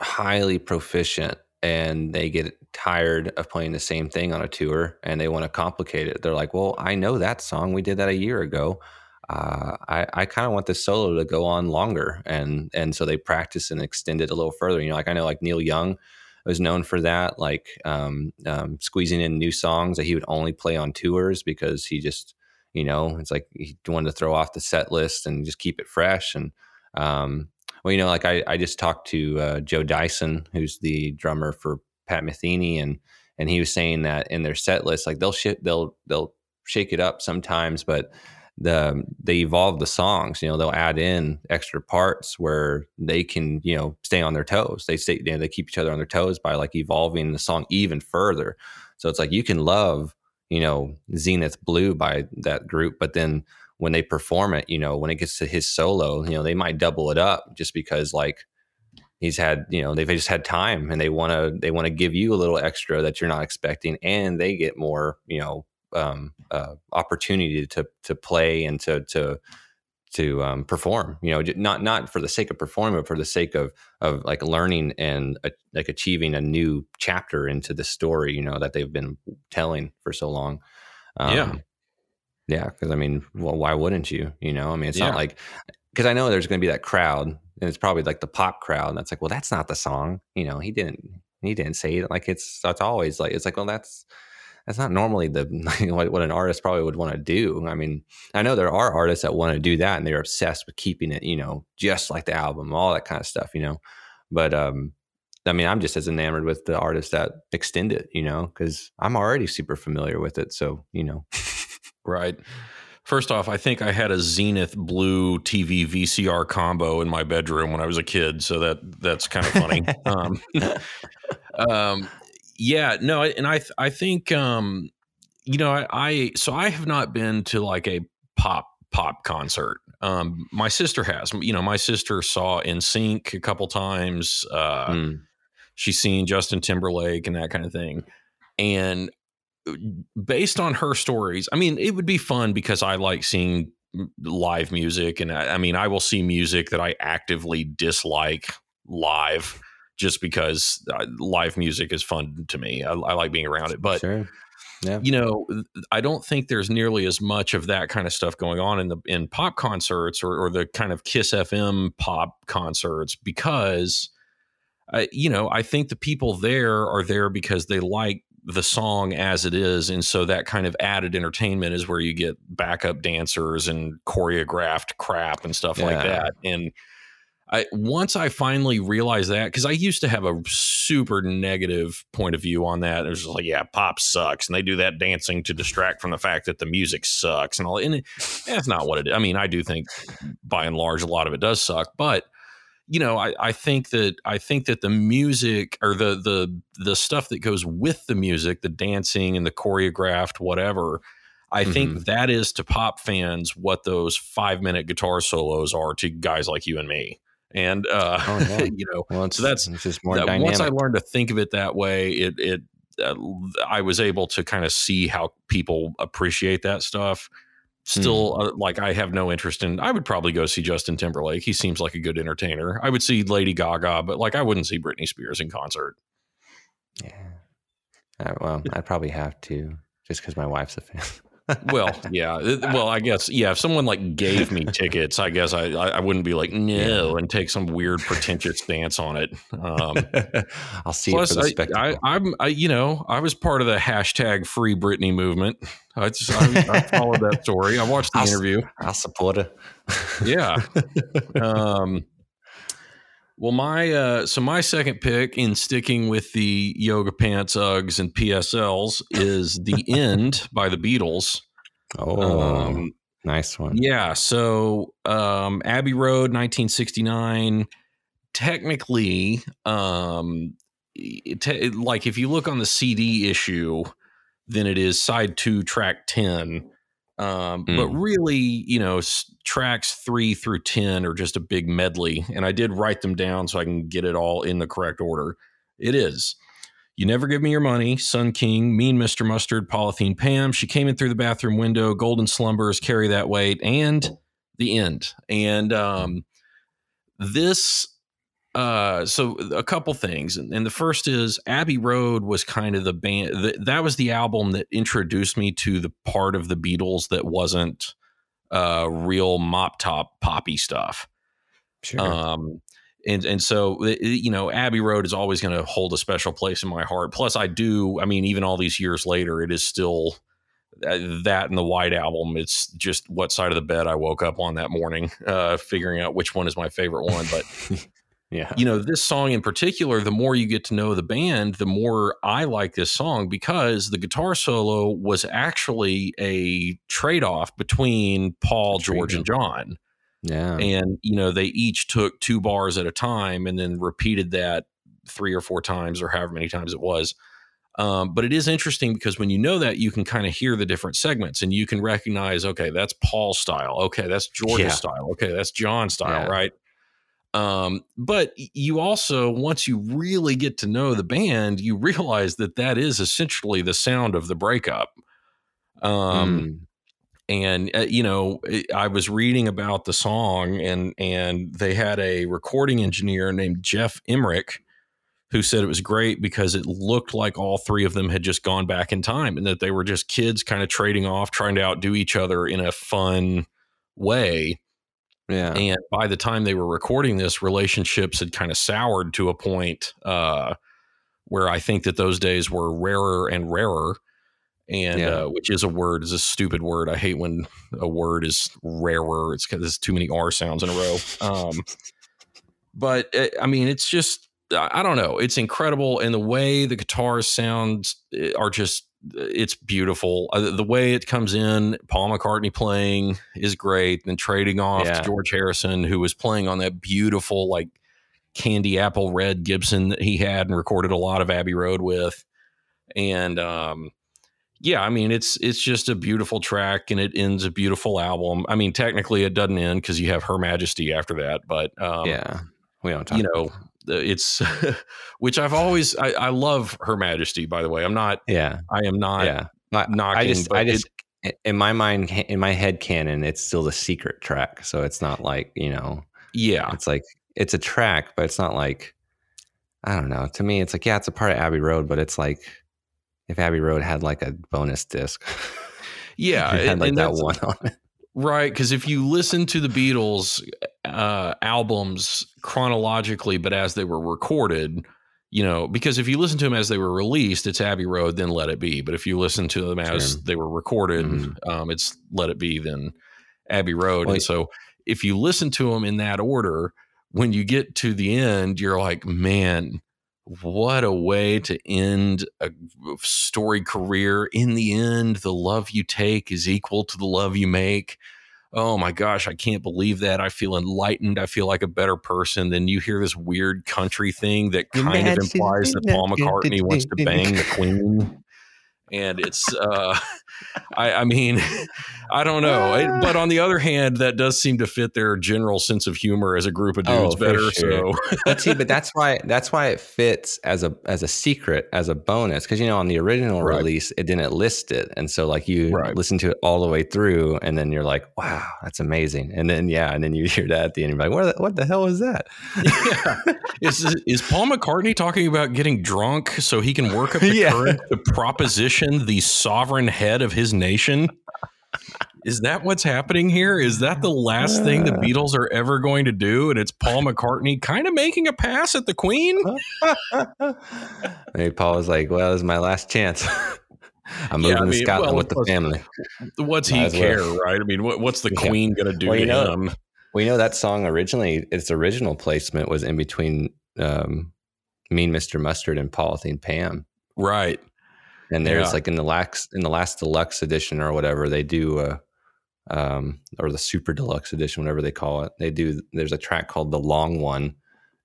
highly proficient and they get tired of playing the same thing on a tour and they want to complicate it. They're like, well, I know that song. We did that a year ago uh, I, I kind of want this solo to go on longer. And, and so they practice and extend it a little further. You know, like I know like Neil Young was known for that, like um, um, squeezing in new songs that he would only play on tours because he just, you know, it's like he wanted to throw off the set list and just keep it fresh. And, um, well, you know, like I, I just talked to uh, Joe Dyson, who's the drummer for Pat Metheny, and and he was saying that in their set list, like they'll sh- they'll they'll shake it up sometimes, but the they evolve the songs. You know, they'll add in extra parts where they can you know stay on their toes. They stay you know, they keep each other on their toes by like evolving the song even further. So it's like you can love you know Zenith Blue by that group, but then when they perform it, you know, when it gets to his solo, you know, they might double it up just because like he's had you know they've just had time and they want to they want to give you a little extra that you're not expecting and they get more you know um, uh, opportunity to to play and to to to um, perform. You know, not not for the sake of performing, but for the sake of of like learning and uh, like achieving a new chapter into the story. You know that they've been telling for so long. Um, yeah, yeah. Because I mean, well, why wouldn't you? You know, I mean, it's yeah. not like because I know there's going to be that crowd, and it's probably like the pop crowd, and that's like, well, that's not the song. You know, he didn't he didn't say it like it's that's always like it's like well that's that's not normally the [laughs] what, what an artist probably would want to do. I mean, I know there are artists that want to do that and they're obsessed with keeping it, you know, just like the album, all that kind of stuff, you know. But um, I mean, I'm just as enamored with the artists that extend it, you know, because I'm already super familiar with it. So, you know, [laughs] right. First off, I think I had a Zenith Blue TV VCR combo in my bedroom when I was a kid, so that that's kind of funny. [laughs] um, um, yeah, no, and I I think um, you know I, I so I have not been to like a pop pop concert. Um, my sister has. You know, my sister saw NSYNC a couple times. Uh, mm. She's seen Justin Timberlake and that kind of thing. And based on her stories, I mean, it would be fun because I like seeing live music, and I, I mean, I will see music that I actively dislike live just because uh, live music is fun to me. I, I like being around it, but Sure. Yeah. you know, I don't think there's nearly as much of that kind of stuff going on in the in pop concerts or, or the kind of Kiss FM pop concerts because, uh, you know, I think the people there are there because they like the song as it is, and so that kind of added entertainment is where you get backup dancers and choreographed crap and stuff like that, and. I, once I finally realized that, because I used to have a super negative point of view on that. It was just like, yeah, pop sucks, and they do that dancing to distract from the fact that the music sucks and all. And it, that's not what it is. I mean, I do think, by and large, a lot of it does suck, but you know, I, I think that I think that the music or the the the stuff that goes with the music, the dancing and the choreographed whatever. I think that is to pop fans what those five minute guitar solos are to guys like you and me. And uh, Oh, yeah. [laughs] you know, Well, So that's- just more that dynamic. once I learned to think of it that way, it it uh, I was able to kind of see how people appreciate that stuff. Still, uh, like I have no interest in. I would probably go see Justin Timberlake. He seems like a good entertainer. I would see Lady Gaga, but like I wouldn't see Britney Spears in concert. yeah. Uh, well, I'd probably have to just because my wife's a fan. Well, yeah. Well, I guess yeah. If someone like gave me [laughs] tickets, I guess I I, I wouldn't be like no and take some weird pretentious stance on it. Um, [laughs] I'll see Plus, it for the I, spectacle. I, I'm, I, you know, I was part of the hashtag Free Britney movement. I just, I, I followed that [laughs] story. I watched the I'll interview. I'll support it. Yeah. [laughs] Um, well, my, uh, so my second pick in sticking with the yoga pants, Uggs, and PSLs is "The [laughs] End" by the Beatles. oh, Um, nice one. yeah. So, um, Abbey Road, 1969. Technically, um, it, te- like if you look on the CD issue, then it is side two, track 10. Um, But Mm. really, you know, s- tracks three through 10 are just a big medley. And I did write them down so I can get it all in the correct order. It is. You Never Give Me Your Money, Sun King, Mean Mr. Mustard, Polythene Pam, She Came In Through the Bathroom Window, Golden Slumbers, Carry That Weight, and The End. And um, this, uh, so a couple things. And, and the first is Abbey Road was kind of the band, th- that was the album that introduced me to the part of the Beatles that wasn't uh, real mop top poppy stuff. Sure. Um, and and so you know, Abbey Road is always going to hold a special place in my heart. Plus, I do. I mean, even all these years later, it is still uh, that and the White Album. It's just what side of the bed I woke up on that morning, uh, figuring out which one is my favorite one. But [laughs] yeah. you know, this song in particular, the more you get to know the band, the more I like this song because the guitar solo was actually a trade off between Paul, George, and John Yeah. and you know they each took two bars at a time and then repeated that three or four times or however many times it was um, but it is interesting because when you know that you can kind of hear the different segments and you can recognize okay that's paul's style okay that's george's Yeah. style okay that's john's style Yeah. right um, but you also once you really get to know the band you realize that that is essentially the sound of the breakup um, Mm. and uh, you know i was reading about the song and and they had a recording engineer named geoff emerick who said it was great because it looked like all three of them had just gone back in time and that they were just kids kind of trading off trying to outdo each other in a fun way yeah. and by the time they were recording this relationships had kind of soured to a point uh, where i think that those days were rarer and rarer and Yeah. uh, which is a word is a stupid word i hate when a word is rarer it's because there's too many r sounds in a row um, but uh, i mean it's just I don't know. It's incredible, and the way the guitars sound uh, are just it's beautiful. Uh, the way it comes in, Paul McCartney playing is great. Then trading off Yeah. to George Harrison, who was playing on that beautiful like candy apple red Gibson that he had and recorded a lot of Abbey Road with, and um, yeah, I mean it's it's just a beautiful track, and it ends a beautiful album. I mean, technically it doesn't end because you have Her Majesty after that, but um, yeah. We don't talk. you know Uh, it's [laughs] which i've always I, I love her majesty by the way i'm not Yeah. i am not yeah. Knocking, I just, I just, in my mind, in my head canon, it's still the secret track. So it's not like you know, yeah it's like it's a track, but it's not like I don't know. To me, it's like yeah, it's a part of Abbey Road, but it's like if Abbey Road had like a bonus disc. [laughs] Yeah, it had like that one [laughs] on it. Right, because if you listen to the Beatles uh, albums chronologically, but as they were recorded, you know, because if you listen to them as they were released, it's Abbey Road, then Let It Be. But if you listen to them as they were recorded, Mhm. um, it's Let It Be, then Abbey Road. And so if you listen to them in that order, when you get to the end, you're like, man, what a way to end a story career. In the end, the love you take is equal to the love you make. Oh my gosh, I can't believe that. I feel enlightened. I feel like a better person. Then you hear this weird country thing that kind of implies that Paul [laughs] McCartney wants to bang the queen. And it's, uh, [laughs] I, I mean, [laughs] I don't know. It- but on the other hand, that does seem to fit their general sense of humor as a group of dudes Oh, better. sure. So, but see, but that's why that's why it fits as a as a secret as a bonus because you know on the original Right. release it didn't list it, and so like you Right. listen to it all the way through, and then you're like, wow, that's amazing, and then yeah, and then you [laughs] hear that at the end, you're like, what the, what the hell is that? yeah. Is, is Paul McCartney talking about getting drunk so he can work up the Yeah. courage to proposition the sovereign head of his nation? Is that what's happening here? Is that the last thing the [laughs] Beatles are ever going to do? And it's Paul McCartney kind of making a pass at the Queen? [laughs] Maybe Paul was like, well, this is my last chance. [laughs] I'm Yeah, moving I to Scotland well, with the family. What's he as well. care, right? I mean, what, what's the Yeah. Queen going to do Well, to know- him? You know that song originally, its original placement was in between um, Mean Mr. Mustard and Polythene Pam. Right. And there's Yeah. like in the last in the last deluxe edition or whatever they do uh um or the super deluxe edition whatever they call it they do there's a track called the long one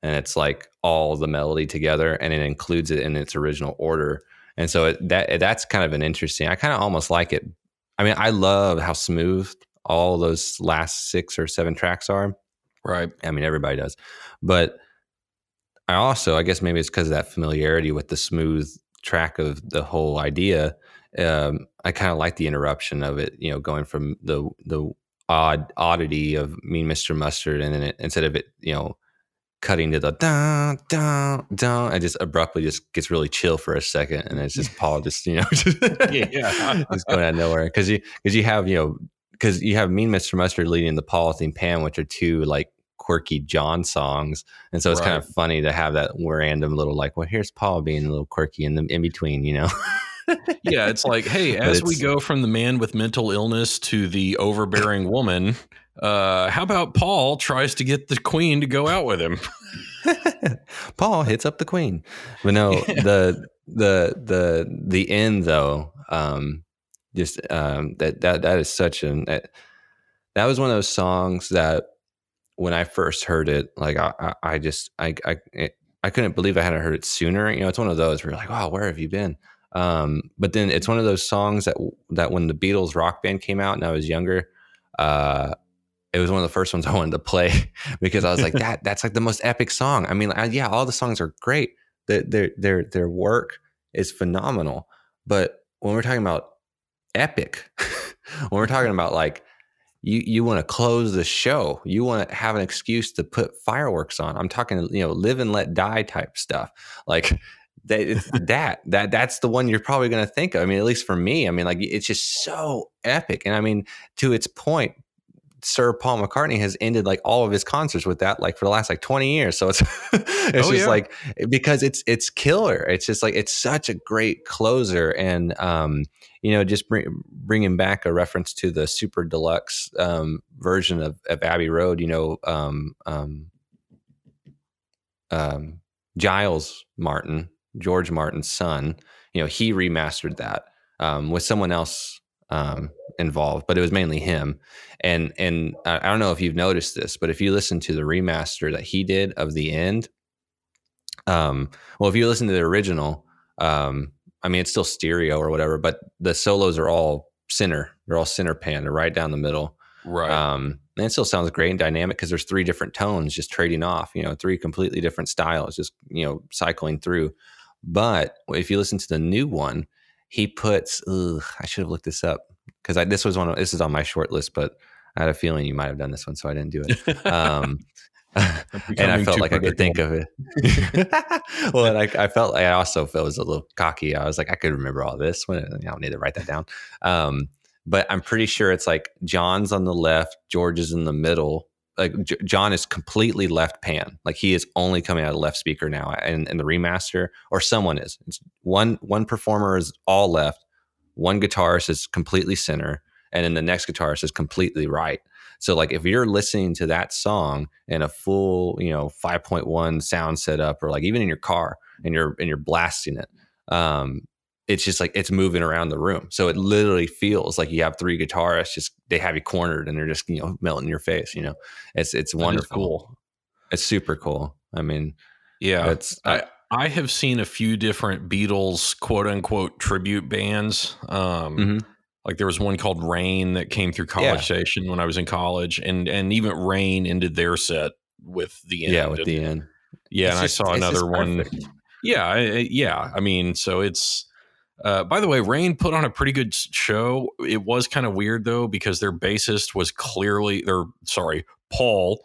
and it's like all the melody together and it includes it in its original order and so it, that that's kind of an interesting i kind of almost like it i mean i love how smooth all those last six or seven tracks are Right. I mean, everybody does. But I also, I guess maybe it's because of that familiarity with the smooth track of the whole idea. Um, I kind of like the interruption of it, you know, going from the the odd oddity of Mean Mr. Mustard, and then it, instead of it, you know, cutting to the dun dun dun, it just abruptly just gets really chill for a second, and it's just Paul just you know, [laughs] just, Yeah. [laughs] just going out of nowhere because you because you have you know because you have Mean Mr. Mustard leading the Polythene Pam, which are two like quirky John songs, and so it's kind of funny to have that random little like, well, here's Paul being a little quirky in the in between, you know. [laughs] yeah, it's like, hey, as we go from the man with mental illness to the overbearing [laughs] woman, uh, how about Paul tries to get the queen to go out with him? [laughs] Paul hits up the queen. But no, the the the the end though, um, just um, that that that is such an that, that was one of those songs that when I first heard it, like I I, just I I I couldn't believe I hadn't heard it sooner. You know, it's one of those where you're like, wow, where have you been? Um, but then it's one of those songs that that when the Beatles rock band came out and I was younger, uh, it was one of the first ones [laughs] I wanted to play [laughs] because I was like, that that's like the most epic song. I mean, I, yeah, all the songs are great. Their their their their work is phenomenal. But when we're talking about epic, [laughs] when we're talking about like you you want to close the show, you want to have an excuse to put fireworks on. I'm talking, you know, live and let die type stuff. Like that [laughs] that that that's the one you're probably going to think of. I mean, at least for me, I mean, like it's just so epic. And I mean, to its point, Sir Paul McCartney has ended like all of his concerts with that, like for the last like 20 years. So it's [laughs] it's Oh, just yeah. like because it's it's killer. It's just like it's such a great closer, and um, you know, just bring, bringing back a reference to the super deluxe um, version of, of Abbey Road. You know, um, um, um, Giles Martin, George Martin's son. You know, he remastered that um, with someone else um, involved, but it was mainly him. And and I don't know if you've noticed this, but if you listen to the remaster that he did of the end, um, well, if you listen to the original, um, I mean, it's still stereo or whatever, but the solos are all center. They're all center pan. They're right down the middle. Right. Um, and it still sounds great and dynamic because there's three different tones just trading off, you know, three completely different styles, just, you know, cycling through. But if you listen to the new one, he puts, ugh, I should have looked this up because I, this was one of, this is on my short list, but I had a feeling you might have done this one. So I didn't do it. Um, [laughs] [laughs] and I felt like I could think of it. [laughs] well, and I, I, felt like I also felt was a little cocky. I was like, I could remember all this. When I don't need to write that down. Um, but I'm pretty sure it's like John's on the left, George is in the middle. Like J- John is completely left pan. Like he is only coming out of left speaker now, and, and the remaster or someone is. It's one one performer is all left, one guitarist is completely center, and then the next guitarist is completely right. So like if you're listening to that song in a full, you know, 5.1 sound setup or like even in your car and you're and you're blasting it, um, it's just like it's moving around the room. So it literally feels like you have three guitarists just they have you cornered and they're just, you know, melting your face, you know. It's it's wonderful. Cool. It's super cool. I mean, yeah. It's I, I have seen a few different Beatles quote unquote tribute bands. Um, mm-hmm. Like there was one called Rain that came through College yeah. Station when I was in college, and and even Rain ended their set with the end. Yeah, with the end. Yeah, it's and just, I saw another one. Yeah, yeah. I mean, so it's. Uh, by the way, Rain put on a pretty good show. It was kind of weird though because their bassist was clearly, their sorry, Paul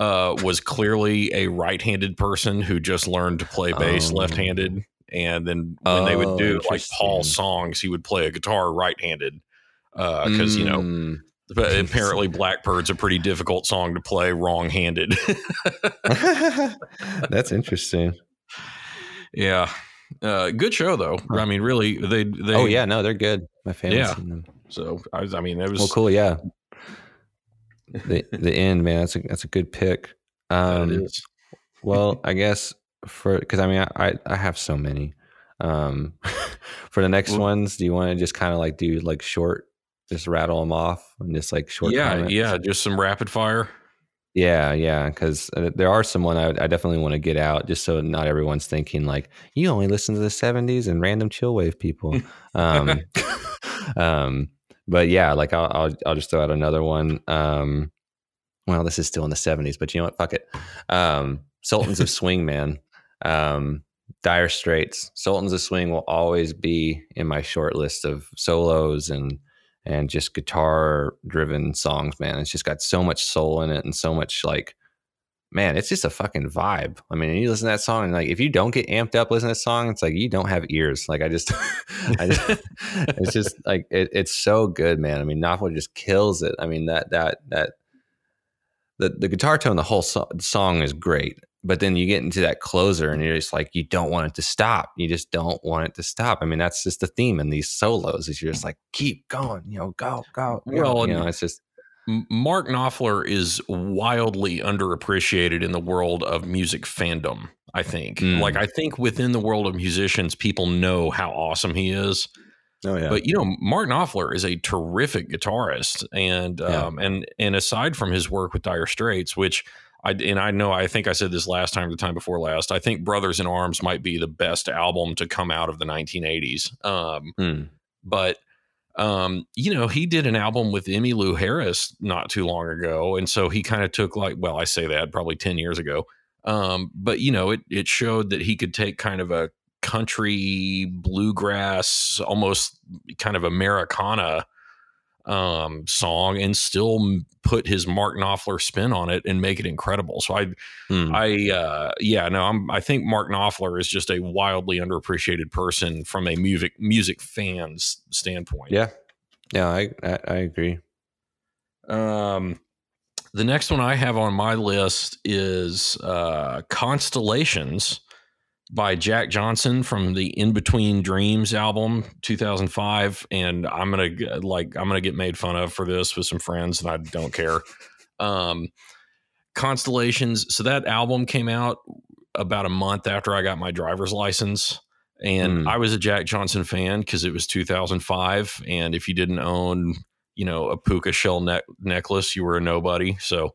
uh, was clearly a right-handed person who just learned to play bass oh. left-handed and then when oh, they would do like Paul songs, he would play a guitar right-handed because uh, mm. you know. Mm. But [laughs] apparently, Blackbird's a pretty difficult song to play wrong-handed. [laughs] That's interesting. Yeah, uh, good show though. I mean, really, they they. Oh yeah, no, they're good. My family's yeah. seen them. So I, I mean, it was well, cool. Yeah, the the end, man. That's a that's a good pick. Um, well, [laughs] I guess for because I mean I I have so many. Um, [laughs] for the next ones, do you want to just kind of like do like short, just rattle them off and just like short? Yeah, comments? yeah, just some rapid fire. Yeah, yeah, because uh, there are some one I, I definitely want to get out just so not everyone's thinking like you only listen to the '70s and random chill wave people. [laughs] um, um, but yeah, like I'll, I'll I'll just throw out another one. Um, well, this is still in the '70s, but you know what? Fuck it. Um, Sultans of [laughs] Swing, man um, Dire Straits, Sultans of Swing will always be in my short list of solos and and just guitar driven songs. Man, it's just got so much soul in it and so much like, man, it's just a fucking vibe. I mean, you listen to that song and like, if you don't get amped up listening to that song, it's like you don't have ears. Like I just, [laughs] I just [laughs] it's just like it, it's so good, man. I mean, Knopfler just kills it. I mean that that that the the guitar tone, the whole so- song is great but then you get into that closer and you're just like you don't want it to stop you just don't want it to stop i mean that's just the theme in these solos is you're just like keep going you know go go, go. well you know it's just mark knopfler is wildly underappreciated in the world of music fandom i think mm. like i think within the world of musicians people know how awesome he is Oh, yeah. But you know, Mark Knopfler is a terrific guitarist, and yeah. um, and and aside from his work with Dire Straits, which I, and I know I think I said this last time, the time before last. I think Brothers in Arms might be the best album to come out of the 1980s. Um, mm. But um, you know, he did an album with Emmylou Harris not too long ago, and so he kind of took like, well, I say that probably 10 years ago. Um, but you know, it it showed that he could take kind of a country bluegrass, almost kind of Americana um, song and still put his Mark Knopfler spin on it and make it incredible. So I, hmm. I, uh, yeah, no, I'm, I think Mark Knopfler is just a wildly underappreciated person from a music music fans standpoint. Yeah, yeah, I, I, I agree. Um, the next one I have on my list is uh, Constellations by Jack Johnson from the In Between Dreams album 2005 and I'm going to like I'm going to get made fun of for this with some friends and I don't care. Um Constellations so that album came out about a month after I got my driver's license and mm. I was a Jack Johnson fan cuz it was 2005 and if you didn't own you know a puka shell ne- necklace you were a nobody. So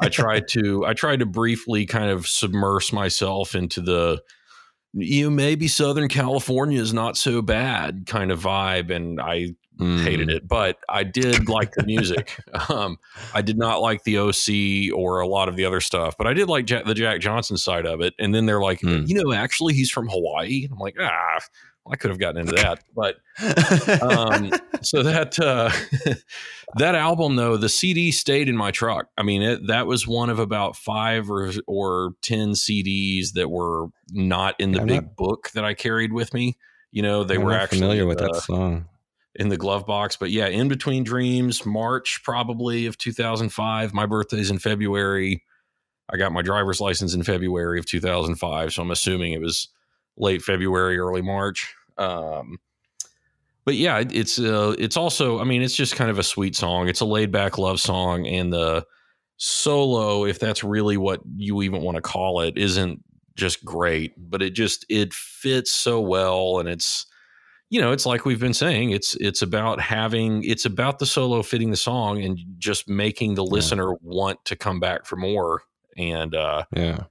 i [laughs] tried to i tried to briefly kind of submerge myself into the you know maybe southern california is not so bad kind of vibe and i mm. hated it. But i did like the music. [laughs] Um, i did not like the oc or a lot of the other stuff but i did like Jack, the jack johnson side of it. And then they're like mm. you know actually he's from hawaii. I'm like ah I could have gotten into that, [laughs] but um, so that uh, [laughs] that album though, the CD stayed in my truck. I mean, it, that was one of about five or or ten CDs that were not in the I'm big not- book that I carried with me. You know, they I'm were actually familiar with uh, that song. in the glove box. But yeah, in between dreams, March probably of 2005. My birthday's in February. I got my driver's license in February of 2005, so I'm assuming it was late February, early March. Um, but yeah, it's uh, it's also, I mean, it's just kind of a sweet song. It's a laid back love song, and the solo, if that's really what you even want to call it, isn't just great, but it just it fits so well, and it's you know, it's like we've been saying, it's it's about having it's about the solo fitting the song and just making the Yeah. listener want to come back for more. And uh Yeah.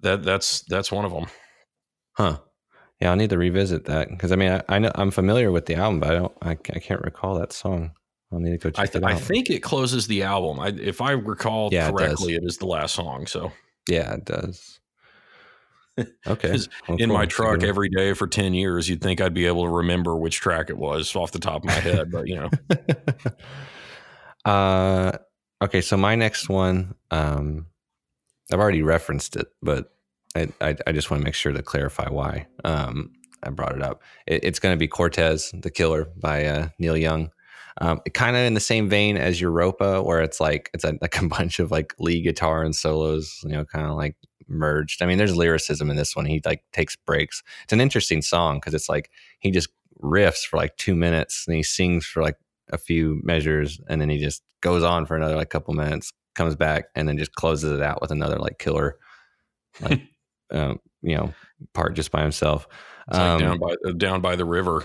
that that's that's one of them. Huh. Yeah, I'll need to revisit that because I mean, I, I know I'm familiar with the album, but I don't, I, I can't recall that song. I'll need to go check I, th- it out. I think it closes the album. I, if I recall Yeah, it correctly, it is the last song. So yeah, it does. [laughs] Okay. Well, in cool. my truck every day for 10 years, you'd think I'd be able to remember which track it was off the top of my head. But, you know, [laughs] uh, okay, so my next one, um, I've already referenced it, but I, I, just want to make sure to clarify why um, I brought it up. It, it's going to be Cortez, the Killer by uh, Neil Young. Um, kind of in the same vein as Europa, where it's like it's a, like a [laughs] bunch of like lead guitar and solos, you know, kind of like merged. I mean, there's lyricism in this one. He like takes breaks. It's an interesting song because it's like he just riffs for like two minutes and he sings for like a few measures and then he just goes on for another like couple minutes, comes back and then just closes it out with another like killer, like [laughs] um, you know, part just by himself. it's like Um, down by uh, down by the river.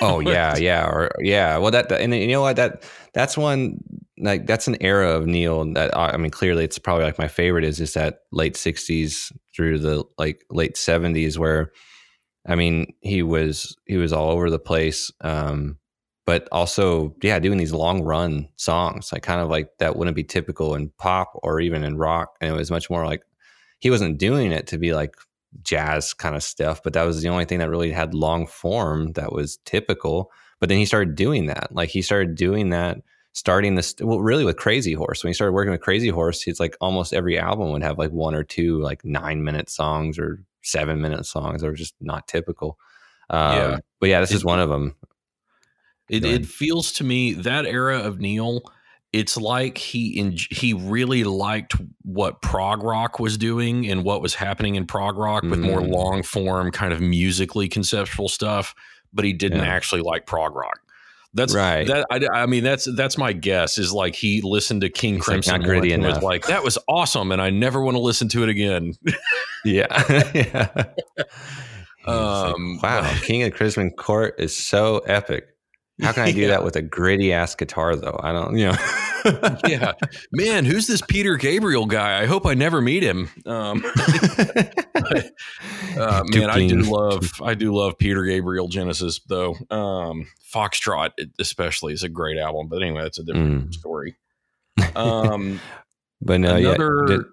oh [laughs] yeah, yeah, or yeah. Well, that and you know what that that's one like that's an era of Neil that I I mean clearly it's probably like my favorite is just that late '60s through the like late '70s where I mean he was he was all over the place, um, but also yeah doing these long run songs like kind of like that wouldn't be typical in pop or even in rock, and it was much more like he wasn't doing it to be like jazz kind of stuff, but that was the only thing that really had long form that was typical. But then he started doing that. Like he started doing that, starting this, well, really with Crazy Horse. When he started working with Crazy Horse, it's like almost every album would have like one or two like nine minute songs or seven minute songs that were just not typical. Um, Yeah. But yeah, this It- is one of them. It, it feels to me that era of Neil. It's like he en- he really liked what prog rock was doing and what was happening in prog rock with more Mm. long form, kind of musically conceptual stuff. But he didn't Yeah. actually like prog rock. That's Right. That I, I mean, that's that's my guess. Is like he listened to King He's Crimson once and was like, "That was awesome," and I never want to listen to it again. [laughs] Yeah. [laughs] yeah. He's like, Um, wow. [laughs] King of Crimson Court is so epic. How can I do [laughs] Yeah. that with a gritty ass guitar though? I don't, you know. [laughs] yeah, man, who's this Peter Gabriel guy? I hope I never meet him. Um, [laughs] uh, man, I do love I do love Peter Gabriel Genesis though. Um, Foxtrot especially is a great album, but anyway, that's a different Mm. story. Um, But no, another. yeah. did-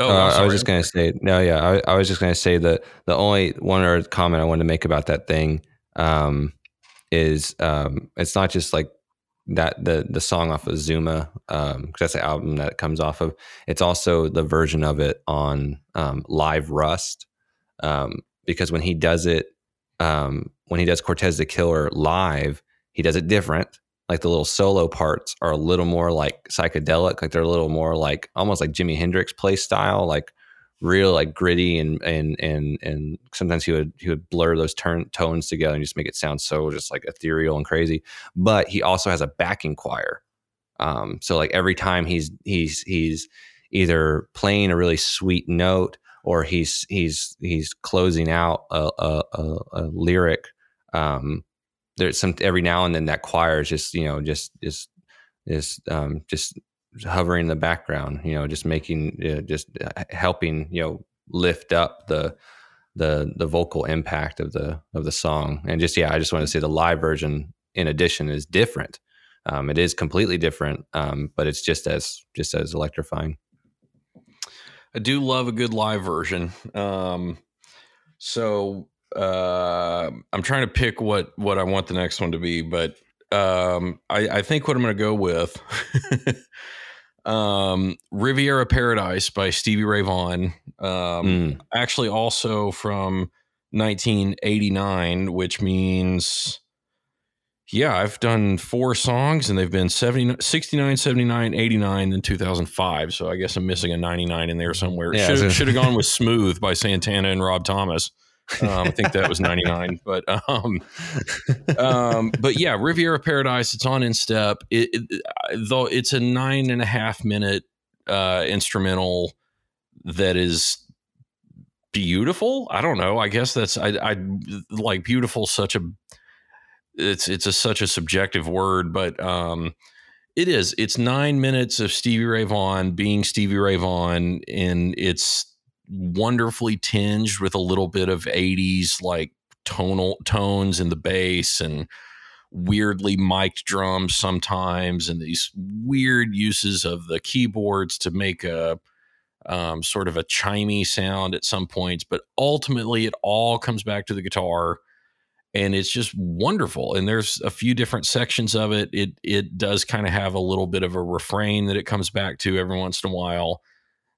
oh, uh, I'm was just gonna say no, yeah. I, I was just gonna say that the only one other comment I wanted to make about that thing um, is um, it's not just like that the the song off of Zuma because that's the album that it comes off of. It's also the version of it on um, Live Rust um, because when he does it um, when he does Cortez the Killer live, he does it different. Like the little solo parts are a little more like psychedelic, like they're a little more like almost like Jimi Hendrix play style, like real like gritty and and and and sometimes he would he would blur those turn tones together and just make it sound so just like ethereal and crazy. But he also has a backing choir. Um, so like every time he's he's he's either playing a really sweet note or he's he's he's closing out a a, a, a lyric. Um, there's some every now and then that choir is just you know just just is um, just hovering in the background. You know, just making uh, just uh, helping you know lift up the the the vocal impact of the of the song. And just yeah, I just want to say the live version in addition is different. Um, it is completely different, um, but it's just as just as electrifying. I do love a good live version. Um, so uh, I'm trying to pick what what I want the next one to be, but um, I, I think what I'm going to go with [laughs] um, Riviera Paradise by Stevie Ray Vaughan. Um, mm. Actually, also from 1989, which means yeah, I've done four songs and they've been 70, 69, 79, 89, and 2005. So I guess I'm missing a 99 in there somewhere. Yeah, should, should have gone with [laughs] Smooth by Santana and Rob Thomas. Um, I think that was 99, [laughs] but, um, um, but yeah, Riviera Paradise, it's on in step. It, it, though it's a nine and a half minute, uh, instrumental that is beautiful. I don't know. I guess that's, I, I like beautiful, such a, it's it's a, such a subjective word, but um, it is. It's nine minutes of Stevie Ray Vaughan being Stevie Ray Vaughan, and it's wonderfully tinged with a little bit of '80s like tonal tones in the bass and weirdly mic'd drums sometimes, and these weird uses of the keyboards to make a um, sort of a chimey sound at some points. But ultimately, it all comes back to the guitar and it's just wonderful. And there's a few different sections of it. It it does kind of have a little bit of a refrain that it comes back to every once in a while.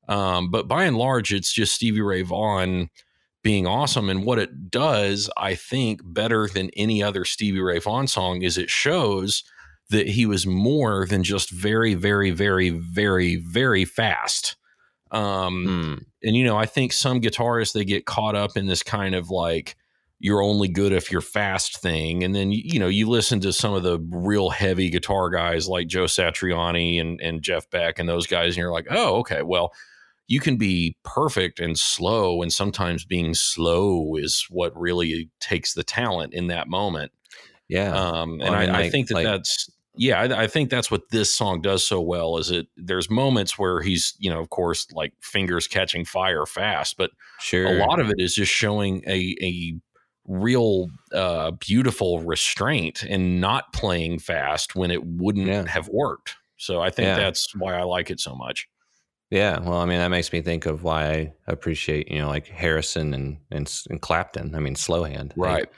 Um, but by and large, it's just Stevie Ray Vaughan being awesome. And what it does, I think, better than any other Stevie Ray Vaughan song is it shows that he was more than just very, very, very, very, very fast. Um, hmm. And you know, I think some guitarists they get caught up in this kind of like you're only good if you're fast thing. And then, you know, you listen to some of the real heavy guitar guys like Joe Satriani and, and Jeff Beck and those guys, and you're like, oh, okay, well, you can be perfect and slow. And sometimes being slow is what really takes the talent in that moment. Yeah. Um, and well, I, I, I, think that like, that's, yeah, I, I, think that's what this song does so well is it there's moments where he's, you know, of course, like fingers catching fire fast, but sure. a lot of it is just showing a, a real uh, beautiful restraint and not playing fast when it wouldn't yeah. have worked. So I think yeah. that's why I like it so much. Yeah, well, I mean, that makes me think of why I appreciate, you know, like Harrison and and, and Clapton. I mean, slow hand, right? Like,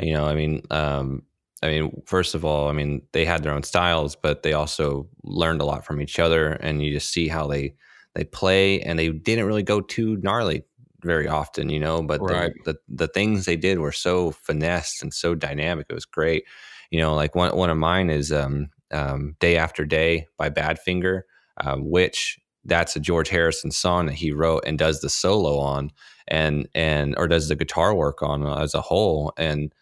you know, I mean, um, I mean, first of all, I mean, they had their own styles, but they also learned a lot from each other, and you just see how they they play, and they didn't really go too gnarly very often, you know, but right. the, the, the things they did were so finessed and so dynamic. It was great. You know, like one one of mine is um, um, "Day After Day" by Badfinger, um, which that's a George Harrison song that he wrote and does the solo on, and and or does the guitar work on as a whole. And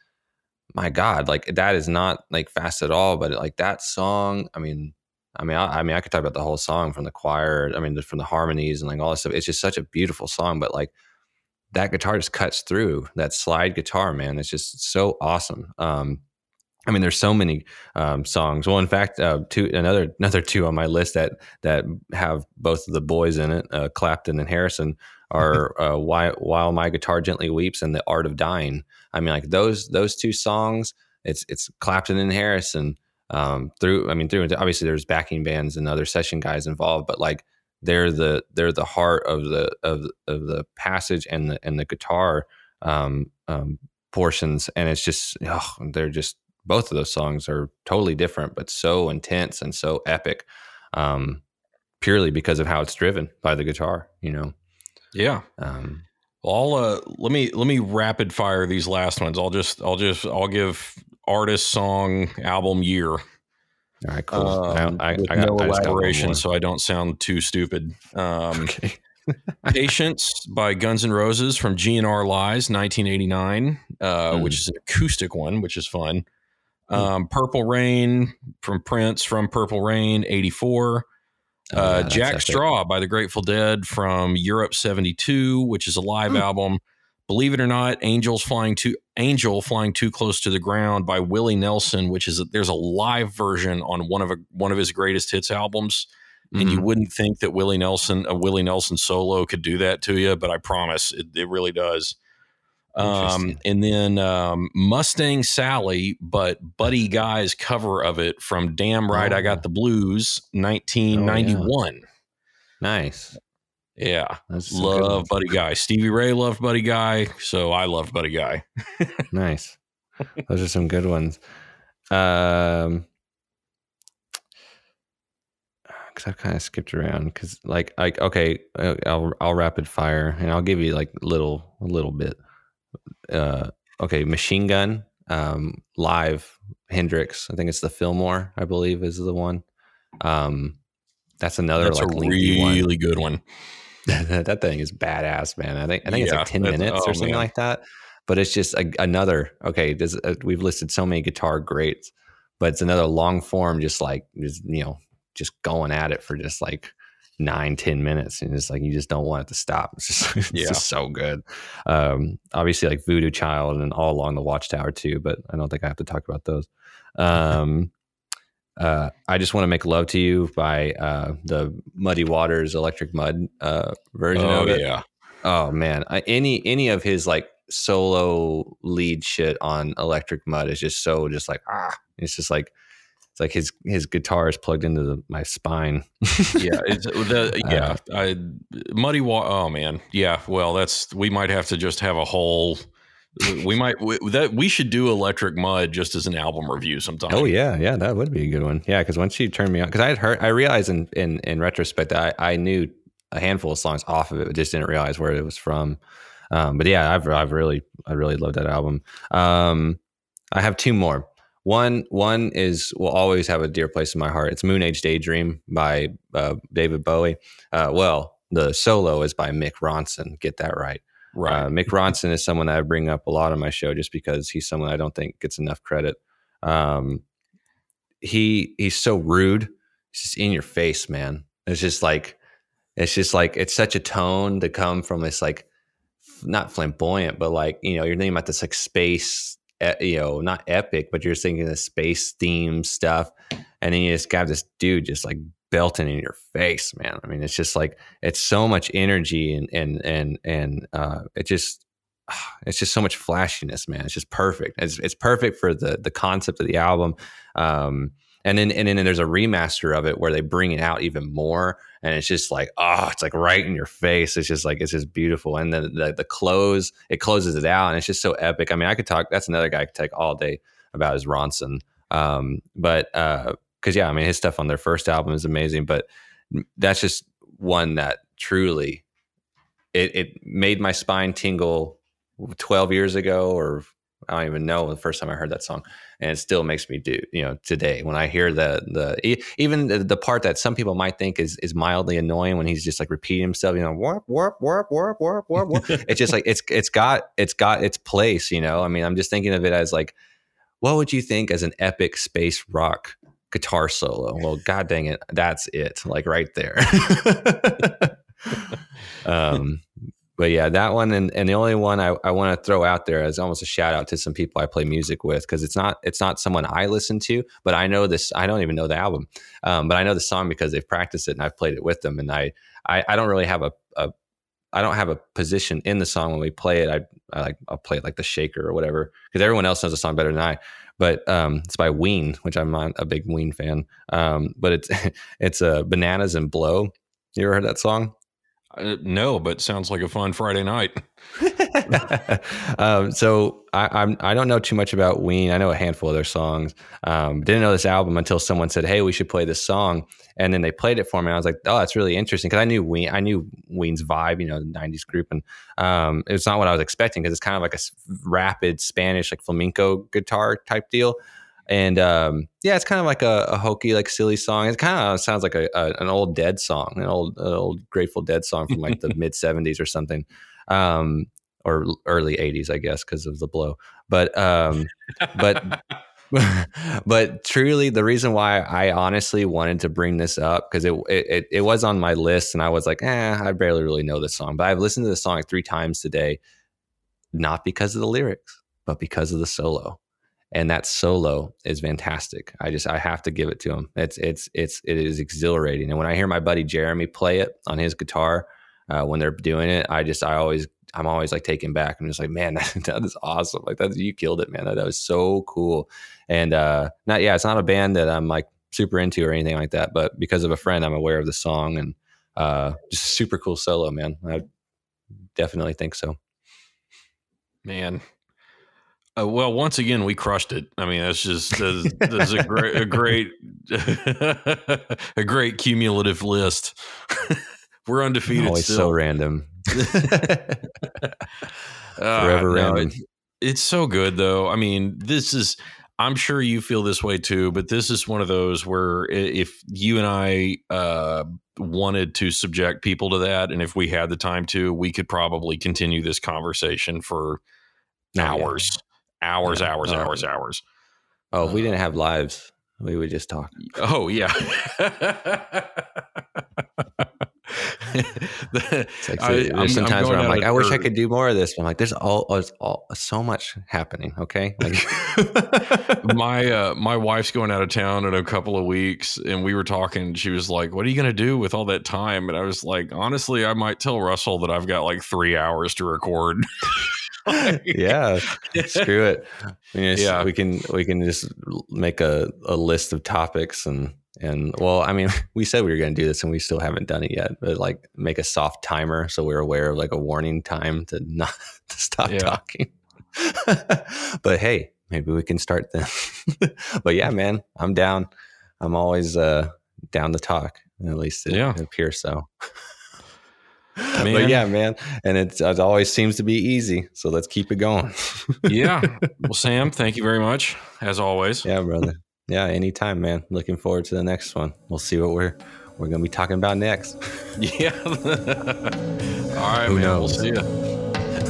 my God, like that is not like fast at all, but like that song, I mean, I mean, I, I, mean, I could talk about the whole song from the choir. I mean, from the harmonies and like all this stuff. It's just such a beautiful song. But like that guitar just cuts through that slide guitar, man. It's just so awesome. Um, I mean, there's so many um, songs. Well, in fact, uh, two another another two on my list that that have both of the boys in it, uh, Clapton and Harrison, are uh, "While While My Guitar Gently Weeps" and "The Art of Dying." I mean, like those those two songs. It's it's Clapton and Harrison. Um, through, I mean, through obviously there's backing bands and other session guys involved, but like they're the they're the heart of the of of the passage and the and the guitar um, um, portions, and it's just oh, they're just both of those songs are totally different, but so intense and so epic, um, purely because of how it's driven by the guitar. You know. Yeah. Um, well, I'll uh, let me let me rapid fire these last ones. I'll just I'll just I'll give artist, song, album, year. All right, cool. Um, I, I, with I got, no elaboration, so I don't sound too stupid. Um, [laughs] okay. [laughs] Patience by Guns N' Roses from GNR Lies, 1989, uh, mm. which is an acoustic one, which is fun. Hmm. Um. Purple Rain from Prince from Purple Rain, 84. Oh, uh, yeah, Jack Straw by the Grateful Dead from Europe 72, which is a live mm. album believe it or not, Angels flying too Angel flying too close to the ground by Willie Nelson, which is a, there's a live version on one of a, one of his greatest hits albums. Mm-hmm. And you mm-hmm. wouldn't think that Willie Nelson, a Willie Nelson solo, could do that to you, but I promise it, it really does. Um, and then um, Mustang Sally, but Buddy Guy's cover of it from Damn Right oh. I Got the Blues, 1991. Oh, yeah. Nice. Yeah, love Buddy Guy. Stevie Ray loved Buddy Guy, so I love Buddy Guy. [laughs] nice. Those are some good ones. Um, [sighs] because I've kind of skipped around. Because like, like okay, I'll I'll rapid fire and I'll give you like little a little bit. Uh, okay, Machine Gun, um, live Hendrix. I think it's the Fillmore. I believe is the one. Um, that's another that's like really one. good one. [laughs] that thing is badass, man. I think I think yeah, it's like ten minutes oh, or something man. like that. But it's just a, another okay. Uh, we've listed so many guitar greats, but it's another long form, just like just you know, just going at it for just like nine, ten minutes, and it's like you just don't want it to stop. [laughs] It's just it's yeah. just so good. Um, obviously, like Voodoo Child and all along the Watchtower too, but I don't think I have to talk about those. Um, [laughs] uh, I just want to make love to you by uh, the Muddy Waters Electric Mud uh, version oh, of it. Yeah. Oh man, I, any any of his like solo lead shit on Electric Mud is just so just like ah, it's just like it's like his his guitar is plugged into the, my spine. [laughs] yeah, it's the [laughs] yeah. Uh, I, Muddy Water. Oh man, yeah. Well, that's we might have to just have a whole we might we, that we should do Electric Mud just as an album review sometime. Oh yeah, yeah, that would be a good one. Yeah, because once you turned me on, because I had heard, I realized in in in retrospect that I, I knew a handful of songs off of it, but just didn't realize where it was from. Um, but yeah, I've I've really I really love that album. Um, I have two more. One one is will always have a dear place in my heart. It's Moon Age Daydream by uh, David Bowie. Uh, well, the solo is by Mick Ronson. Get that right. Right. Uh, Mick Ronson is someone that I bring up a lot on my show just because he's someone I don't think gets enough credit. Um, he he's so rude. He's just in your face, man. It's just like it's just like it's such a tone to come from this like not flamboyant, but like you know you're thinking about this like space, you know, not epic, but you're thinking the space theme stuff, and then you just got this dude just like belting in your face, man. I mean, it's just like it's so much energy and and and and uh, it just [sighs] it's just so much flashiness, man. It's just perfect. It's it's perfect for the the concept of the album. Um, and then and then there's a remaster of it where they bring it out even more, and it's just like oh, it's like right in your face. It's just like it's just beautiful, and the the, the close it closes it out, and it's just so epic. I mean, I could talk. That's another guy I could take all day about is Ronson. Um, but uh, because yeah, I mean his stuff on their first album is amazing, but that's just one that truly it, it made my spine tingle 12 years ago or I don't even know the first time I heard that song, and it still makes me do. You know, today when I hear the the even the, the part that some people might think is is mildly annoying when he's just like repeating himself. You know, warp warp warp warp warp warp. warp. [laughs] it's just like it's it's got it's got its place. You know, I mean, I'm just thinking of it as like, what would you think as an epic space rock guitar solo. Well, god dang it, that's it, like right there. [laughs] [laughs] um, but yeah, that one and, and the only one I, I want to throw out there as almost a shout out to some people I play music with because it's not it's not someone I listen to, but I know this. I don't even know the album, um, but I know the song because they've practiced it and I've played it with them. And I I, I don't really have a, a I don't have a position in the song when we play it. I, I like I'll play it like the shaker or whatever because everyone else knows the song better than I but um, it's by Ween, which I'm a big Ween fan. Um, but it's [laughs] it's uh, Bananas and Blow. You ever heard that song? Uh, no, but sounds like a fun Friday night. [laughs] [laughs] um, so I, I'm I don't know too much about Ween. I know a handful of their songs. Um, didn't know this album until someone said, "Hey, we should play this song," and then they played it for me. I was like, "Oh, that's really interesting," because I knew Ween. I knew Ween's vibe, you know, the '90s group, and um, it's not what I was expecting because it's kind of like a rapid Spanish, like flamenco guitar type deal. And um, yeah, it's kind of like a, a, hokey, like silly song. It kind of sounds like a, a, an old Dead song, an old an old Grateful Dead song from like the [laughs] mid '70s or something, um, or early '80s, I guess, because of the blow. But um, but [laughs] but truly, the reason why I honestly wanted to bring this up because it, it it was on my list, and I was like, eh, I barely really know this song, but I've listened to the song three times today, not because of the lyrics, but because of the solo and that solo is fantastic. I just I have to give it to him. It's it's it's it is exhilarating. And when I hear my buddy Jeremy play it on his guitar uh, when they're doing it, I just I always I'm always like taken back. I'm just like, man, [laughs] that, that is awesome. Like that you killed it, man. That, that was so cool. And uh, not yeah, it's not a band that I'm like super into or anything like that, but because of a friend, I'm aware of the song and uh, just super cool solo, man. I definitely think so. Man, uh, well, once again, we crushed it. I mean, that's just that's, that's a great, a [laughs] great, a great cumulative list. [laughs] We're undefeated. Always still. so random. [laughs] Uh, Forever no, random. it- it's so good, though. I mean, this is. I'm sure you feel this way too, but this is one of those where if you and I uh, wanted to subject people to that, and if we had the time to, we could probably continue this conversation for yeah. hours, hours, Yeah. hours, Oh, hours, hours. Oh, if we didn't have lives, we would just talk. Oh yeah. [laughs] Like I- there's I'm- I'm sometimes where I'm like, I wish I could do more of this. But I'm like, there's all, there's all so much happening. Okay, like [laughs] [laughs] my uh, my wife's going out of town in a couple of weeks, and we were talking. She was like, "What are you going to do with all that time?" And I was like, "Honestly, I might tell Russell that I've got like three hours to record." Like- yeah, screw it. Yeah. we can we can just make a, a list of topics and and well, I mean, [laughs] we said we were going to do this and we still haven't done it yet. But like, make a soft timer so we're aware of like a warning time to not [laughs] to stop Yeah. talking. [laughs] but hey, maybe we can start then. but yeah, man, I'm down. I'm always uh down to talk. At least it, Yeah. it appears so. Man. But yeah, man, and it's, it always seems to be easy. So let's keep it going. [laughs] yeah. Well, Sam, thank you very much as always. Yeah, brother. Yeah, anytime, man. Looking forward to the next one. We'll see what we're we're gonna be talking about next. [laughs] Yeah. [laughs] All right, Who man. We'll knows? see you.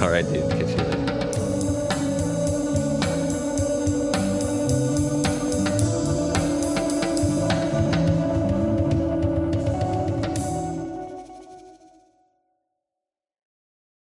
All right, dude. Catch you later.